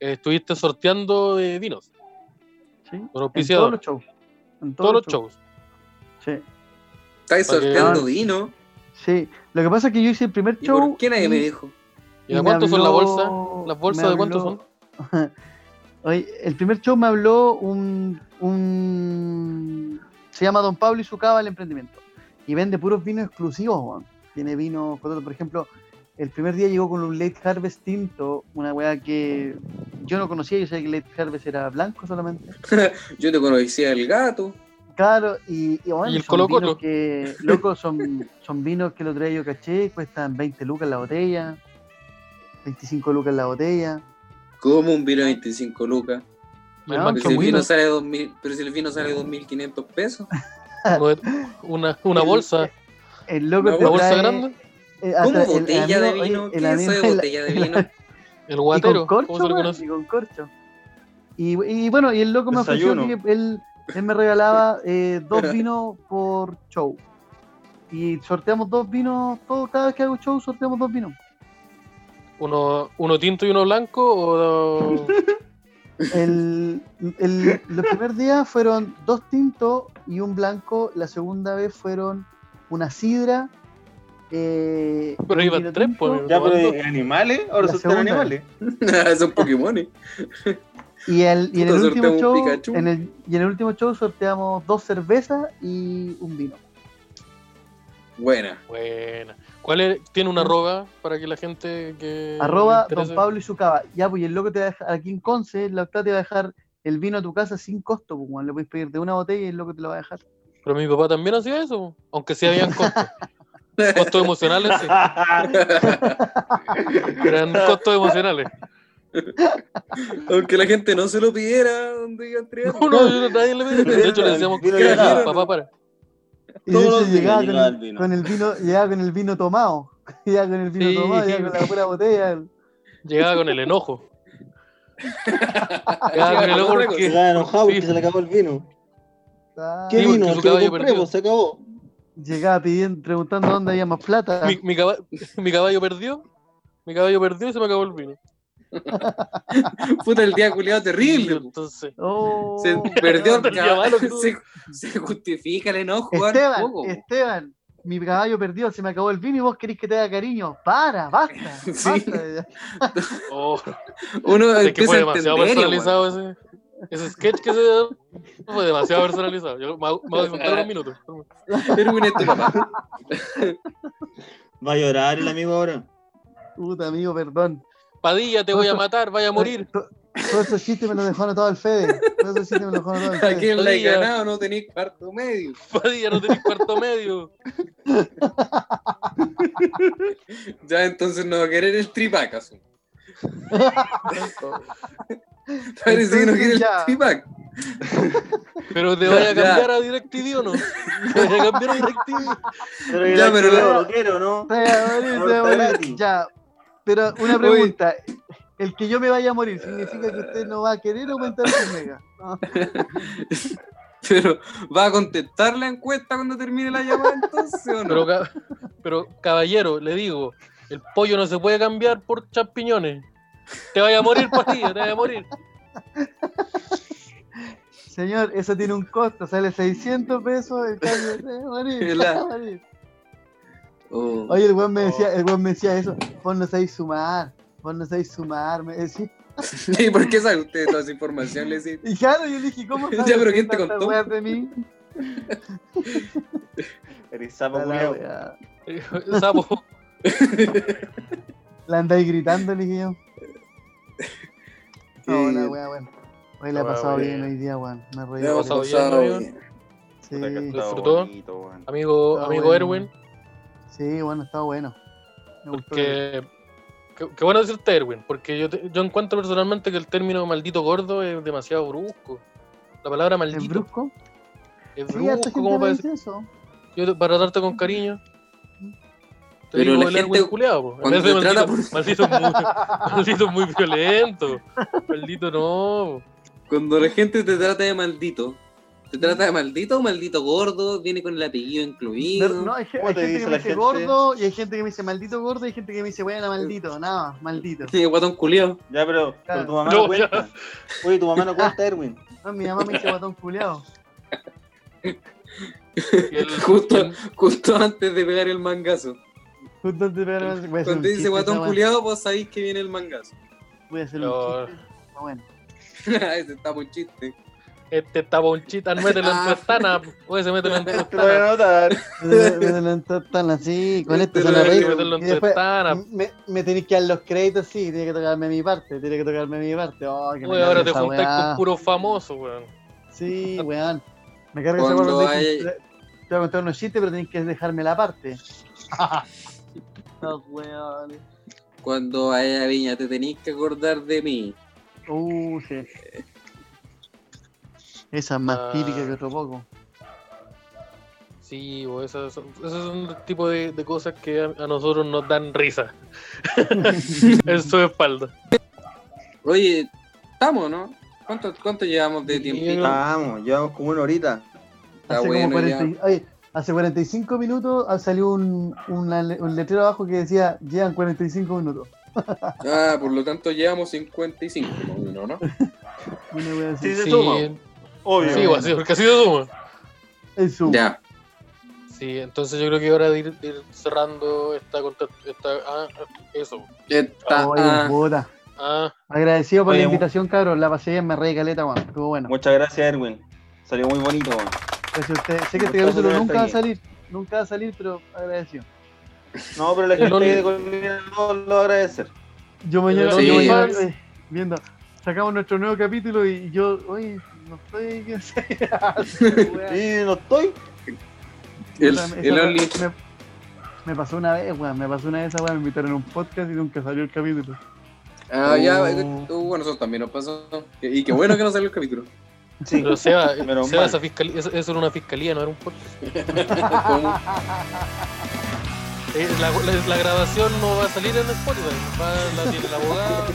Speaker 4: estuviste sorteando de vinos,
Speaker 5: Sí,
Speaker 4: con
Speaker 5: en todos los shows. En
Speaker 4: todos los shows.
Speaker 5: Sí,
Speaker 2: Estáis sorteando vino.
Speaker 5: sí. Lo que pasa es que yo hice el primer
Speaker 2: ¿Y
Speaker 5: show.
Speaker 2: por qué nadie
Speaker 5: y-
Speaker 2: me dijo?
Speaker 4: ¿Y de cuánto son la
Speaker 5: habló-
Speaker 4: bolsa? ¿Las *laughs* bolsas de cuánto son?
Speaker 5: Oye, el primer show me habló un, un- Se llama Don Pablo y su cava el emprendimiento. Y vende puros vinos exclusivos, weón. Tiene vino, por ejemplo, el primer día llegó con un Late Harvest tinto, una weá que yo no conocía, yo sabía que Late Harvest era blanco solamente. *laughs*
Speaker 2: Yo te conocía el gato.
Speaker 5: Claro, y, y, bueno,
Speaker 4: ¿Y el
Speaker 5: son
Speaker 4: Colo Colo?
Speaker 5: vinos que, loco, son, son vinos que lo traía yo caché, cuestan 20 lucas la botella, 25 lucas la botella.
Speaker 2: Como un vino de 25 lucas.
Speaker 5: No,
Speaker 2: Pero si el vino sale 2000, pero si el vino sale 2500 pesos.
Speaker 4: Una, bolsa,
Speaker 5: El loco
Speaker 2: ¿Una
Speaker 5: te
Speaker 4: bolsa
Speaker 5: trae,
Speaker 4: grande,
Speaker 2: ¿Cómo
Speaker 5: el- el
Speaker 2: botella de vino?
Speaker 5: oye,
Speaker 2: ¿Qué
Speaker 5: el
Speaker 2: es
Speaker 5: amigo-
Speaker 2: eso de
Speaker 5: el-
Speaker 2: botella de vino? *laughs*
Speaker 4: el
Speaker 5: Y
Speaker 4: guatero,
Speaker 5: con
Speaker 4: ¿cómo
Speaker 5: corcho,
Speaker 4: se conoce?
Speaker 5: y con corcho. Y, y bueno, y el loco me ofreció que él, él me regalaba *laughs* eh, dos vinos por show. Y sorteamos dos vinos, todo, cada vez que hago show sorteamos dos vinos.
Speaker 4: Uno, uno tinto y uno blanco, o *laughs*
Speaker 5: El, el, los primeros días fueron dos tintos y un blanco. La segunda vez fueron una sidra. Eh,
Speaker 4: Pero iban tres, pues.
Speaker 3: Ya, pero
Speaker 4: Tomando.
Speaker 3: ¿y animales, ahora son animales. *laughs*
Speaker 2: Son Pokémon.
Speaker 5: Y, el, y en el último show, en el, y en el último show sorteamos dos cervezas y un vino.
Speaker 2: Buena.
Speaker 4: Buena. ¿Cuál es? ¿Tiene una arroba para que la gente que.
Speaker 5: Arroba Don? Pablo y su cava. Ya, pues y el loco te va a dejar, aquí en Conce, la octava te va a dejar el vino a tu casa sin costo, pues le puedes pedir de una botella y el loco te lo va a dejar.
Speaker 4: Pero mi papá también hacía eso, aunque sí habían costos. *laughs* costos emocionales, sí. Eran costos emocionales.
Speaker 2: Aunque la gente no se lo pidiera donde iba a entregar.
Speaker 4: No, no, yo- nadie le pedía. De hecho, le decíamos que
Speaker 3: llegado.
Speaker 4: papá para.
Speaker 5: Y
Speaker 3: Todos
Speaker 5: de hecho
Speaker 3: los días
Speaker 5: llegaba con el,
Speaker 3: vino.
Speaker 5: con el vino, llegaba con el vino tomado. *laughs* Llegaba con el vino
Speaker 4: Sí.
Speaker 5: tomado, llegaba con la pura botella.
Speaker 4: Llegaba con el enojo. *laughs* Llegaba con el enojo porque.
Speaker 3: Llegaba enojado porque
Speaker 4: Sí.
Speaker 3: se le acabó el vino.
Speaker 5: Ah,
Speaker 3: ¿Qué
Speaker 4: Sí,
Speaker 3: vino? El que lo compré, pues, se acabó.
Speaker 5: Llegaba pidiendo, preguntando dónde había más plata.
Speaker 4: Mi, mi caba- *laughs* mi caballo perdió. Mi caballo perdió y se me acabó el vino. *laughs*
Speaker 2: Puta, el día culiado terrible.
Speaker 4: entonces.
Speaker 5: Oh.
Speaker 2: Se perdió el *laughs* caballo. Se, se justifica el enojo.
Speaker 5: Esteban,
Speaker 2: un poco, po.
Speaker 5: Esteban, mi caballo perdió, se me acabó el vino y vos querés que te haga cariño. Para, basta.
Speaker 2: Sí.
Speaker 5: basta.
Speaker 4: Oh,
Speaker 2: Uno
Speaker 4: es que fue
Speaker 2: a
Speaker 4: demasiado
Speaker 2: entender.
Speaker 4: personalizado ese, ese sketch que se dio. Fue demasiado personalizado. Yo me voy a
Speaker 2: tu papá.
Speaker 3: Va a llorar el amigo ahora.
Speaker 5: Puta amigo, perdón.
Speaker 4: Padilla, te voy a matar, vaya a morir.
Speaker 5: To- Todos esos chistes me los dejó anotado el Fede. Todos esos chistes me los dejó anotado el
Speaker 2: Aquí
Speaker 5: Fede.
Speaker 2: en la ganado no tenéis cuarto medio.
Speaker 4: Padilla, no tenés cuarto medio. *laughs*
Speaker 2: Ya entonces no va a querer el tripac, asumo. *laughs* *laughs* Parece que no quiere el tripac. *laughs*
Speaker 4: Pero te voy a
Speaker 2: Ya.
Speaker 4: cambiar a DirecTV o no? *laughs* Te voy a cambiar a DirecTV.
Speaker 3: Pero
Speaker 2: Ya, pero la-
Speaker 3: lo quiero, ¿no?
Speaker 5: Ya. Pero una pregunta. El que yo me vaya a morir, ¿significa que usted no va a querer aumentar su mega? No.
Speaker 2: Pero, ¿va a contestar la encuesta cuando termine la llamada entonces o no?
Speaker 4: Pero, caballero, le digo, el pollo no se puede cambiar por champiñones. Te vaya a morir, Padilla, te vaya a morir.
Speaker 5: Señor, eso tiene un costo, sale 600 pesos el cambio. Te va a morir, *laughs* te
Speaker 2: La-
Speaker 5: va a morir.
Speaker 2: Oh.
Speaker 5: Oye, el weón me decía, el weón me decía eso, vos no sabéis sumar, vos no sabéis sumar, me decía. *laughs*
Speaker 2: ¿Y por qué sabe usted toda esa información? Le decía,
Speaker 5: Y claro, yo le dije, ¿cómo *laughs*
Speaker 2: Ya,
Speaker 5: sabes
Speaker 2: pero ¿quién te contó?
Speaker 5: weas de mí?
Speaker 3: Eres sapo
Speaker 5: wea.
Speaker 4: Sapo.
Speaker 5: La andáis gritando, le dije yo. *laughs* No, la wea, bueno. Hoy le ha
Speaker 4: la
Speaker 5: pasado bien
Speaker 4: bien.
Speaker 5: hoy día, weón. Me
Speaker 2: hemos
Speaker 4: pasado
Speaker 2: pasado
Speaker 4: bien,
Speaker 2: bien.
Speaker 5: Sí,
Speaker 4: ¿Disfrutó?
Speaker 3: bonito, weón.
Speaker 4: Amigo,
Speaker 5: Está
Speaker 4: amigo
Speaker 5: bueno.
Speaker 4: Erwin,
Speaker 5: sí, bueno, está bueno. Me gustó.
Speaker 4: porque. Qué, qué bueno decirte Erwin, porque yo, te- yo encuentro personalmente que el término maldito gordo es demasiado brusco. La palabra
Speaker 5: ¿Es
Speaker 4: maldito
Speaker 5: brusco?
Speaker 4: es
Speaker 5: Sí, harta
Speaker 4: brusco, como para,
Speaker 5: dice eso.
Speaker 4: yo para tratarte con cariño.
Speaker 2: Pero la gente.
Speaker 4: En
Speaker 2: cuando te trata
Speaker 4: maldito, maldito, es muy, *laughs* maldito es muy violento. Maldito no.
Speaker 2: Cuando la gente te trata de maldito, ¿te trata de maldito o maldito gordo? Viene con el apellido incluido.
Speaker 5: Pero no, hay, ge-
Speaker 3: ¿Cómo
Speaker 5: hay
Speaker 3: te
Speaker 5: gente
Speaker 3: dice
Speaker 5: que me dice
Speaker 3: gente?
Speaker 5: gordo y hay gente que me dice maldito gordo y hay gente que me dice buena maldito. Nada, maldito.
Speaker 2: Sí, guatón culiao.
Speaker 3: Ya, pero, pero
Speaker 5: Claro.
Speaker 3: tu mamá
Speaker 4: No,
Speaker 3: no cuenta. Oye, tu mamá no cuenta, Erwin. *laughs*
Speaker 5: No, mi mamá me dice guatón culeado.
Speaker 4: Y *laughs* el-
Speaker 2: Justo, justo antes de pegar el mangazo.
Speaker 5: Justo antes de pegar el- voy a hacer un
Speaker 2: Cuando dice guatón culiado, vos sabéis que viene el mangazo.
Speaker 5: Voy a hacer
Speaker 4: No.
Speaker 5: un chiste. Está bueno. *laughs*
Speaker 2: Ese está muy chiste.
Speaker 4: Este taponchita, mételo en tu *laughs*
Speaker 2: Ah.
Speaker 4: estana. Oye, se mételo en *laughs* tu
Speaker 3: Te lo voy a anotar.
Speaker 5: Me tan así, con esto se
Speaker 2: lo.
Speaker 4: Mételo en
Speaker 5: me, me tenéis que dar los créditos, sí, tiene que tocarme mi parte, tiene que tocarme mi parte. Oh, que carga
Speaker 4: ahora te juntáis con puros famosos, weón.
Speaker 5: Sí, weón. Me carga
Speaker 2: hay-
Speaker 5: Te te voy a contar unos chistes, pero tenéis que dejarme la parte. *laughs* Weón.
Speaker 2: Cuando vaya a Viña, te tenéis que acordar de mí.
Speaker 5: Uh, sí. Esa es más
Speaker 4: Ah.
Speaker 5: típica que otro poco.
Speaker 4: Sí, bo, esos son, esos son el tipo de, de cosas que a, a nosotros nos dan risa. *laughs* en su espalda.
Speaker 2: Oye, estamos, ¿no? ¿Cuánto, cuánto llevamos de
Speaker 4: Sí,
Speaker 2: tiempito?
Speaker 3: Vamos, llevamos como una horita.
Speaker 2: Está
Speaker 5: hace,
Speaker 2: bueno
Speaker 5: como
Speaker 2: ya.
Speaker 5: 40 y- oye, hace 45 minutos ah, salió un, una un letrero abajo que decía, llevan 45 minutos. *laughs*
Speaker 2: Ah, por lo tanto llevamos 55, más o menos, ¿no? *laughs*
Speaker 5: Así.
Speaker 3: Sí, se
Speaker 4: Sí,
Speaker 3: suma. Obvio.
Speaker 4: sí, bo, sí, porque así se suma.
Speaker 5: El zoom.
Speaker 2: Ya.
Speaker 4: Sí, entonces yo creo que es hora de ir, de ir cerrando esta, esta ah, eso.
Speaker 2: Está,
Speaker 5: Oye,
Speaker 2: ah.
Speaker 4: Ah,
Speaker 5: Agradecido por
Speaker 3: Oye,
Speaker 5: la invitación, cabros. La pasé bien, me reí caleta. Estuvo bueno.
Speaker 3: Muchas gracias, Erwin. Salió muy bonito.
Speaker 5: Gracias a usted. Sé que este capítulo nunca va a salir. Nunca va a salir, pero agradecido.
Speaker 3: No, pero la
Speaker 4: El
Speaker 3: gente de Colombia lo, lo va a agradecer.
Speaker 5: Yo mañana,
Speaker 4: Sí.
Speaker 5: yo mañana, eh, viendo, sacamos nuestro nuevo capítulo y yo, oye, no estoy. Weá. *laughs*
Speaker 3: Y no estoy.
Speaker 2: El,
Speaker 5: Esa-
Speaker 2: el Only.
Speaker 5: me, me pasó una vez, weón, me pasó una vez esa weá, me invitaron a un podcast y nunca salió el capítulo.
Speaker 2: Ah, ya,
Speaker 5: Oh.
Speaker 2: eh, uh, bueno, eso también nos pasó. Y qué bueno que no salió el capítulo.
Speaker 3: Sí.
Speaker 4: pero Seba, Seba esa fiscalía, eso, eso era una fiscalía, no era un podcast. *laughs*
Speaker 2: Como-
Speaker 4: Eh, la, la- la grabación no va a salir en Spotify, va, la tiene el abogado,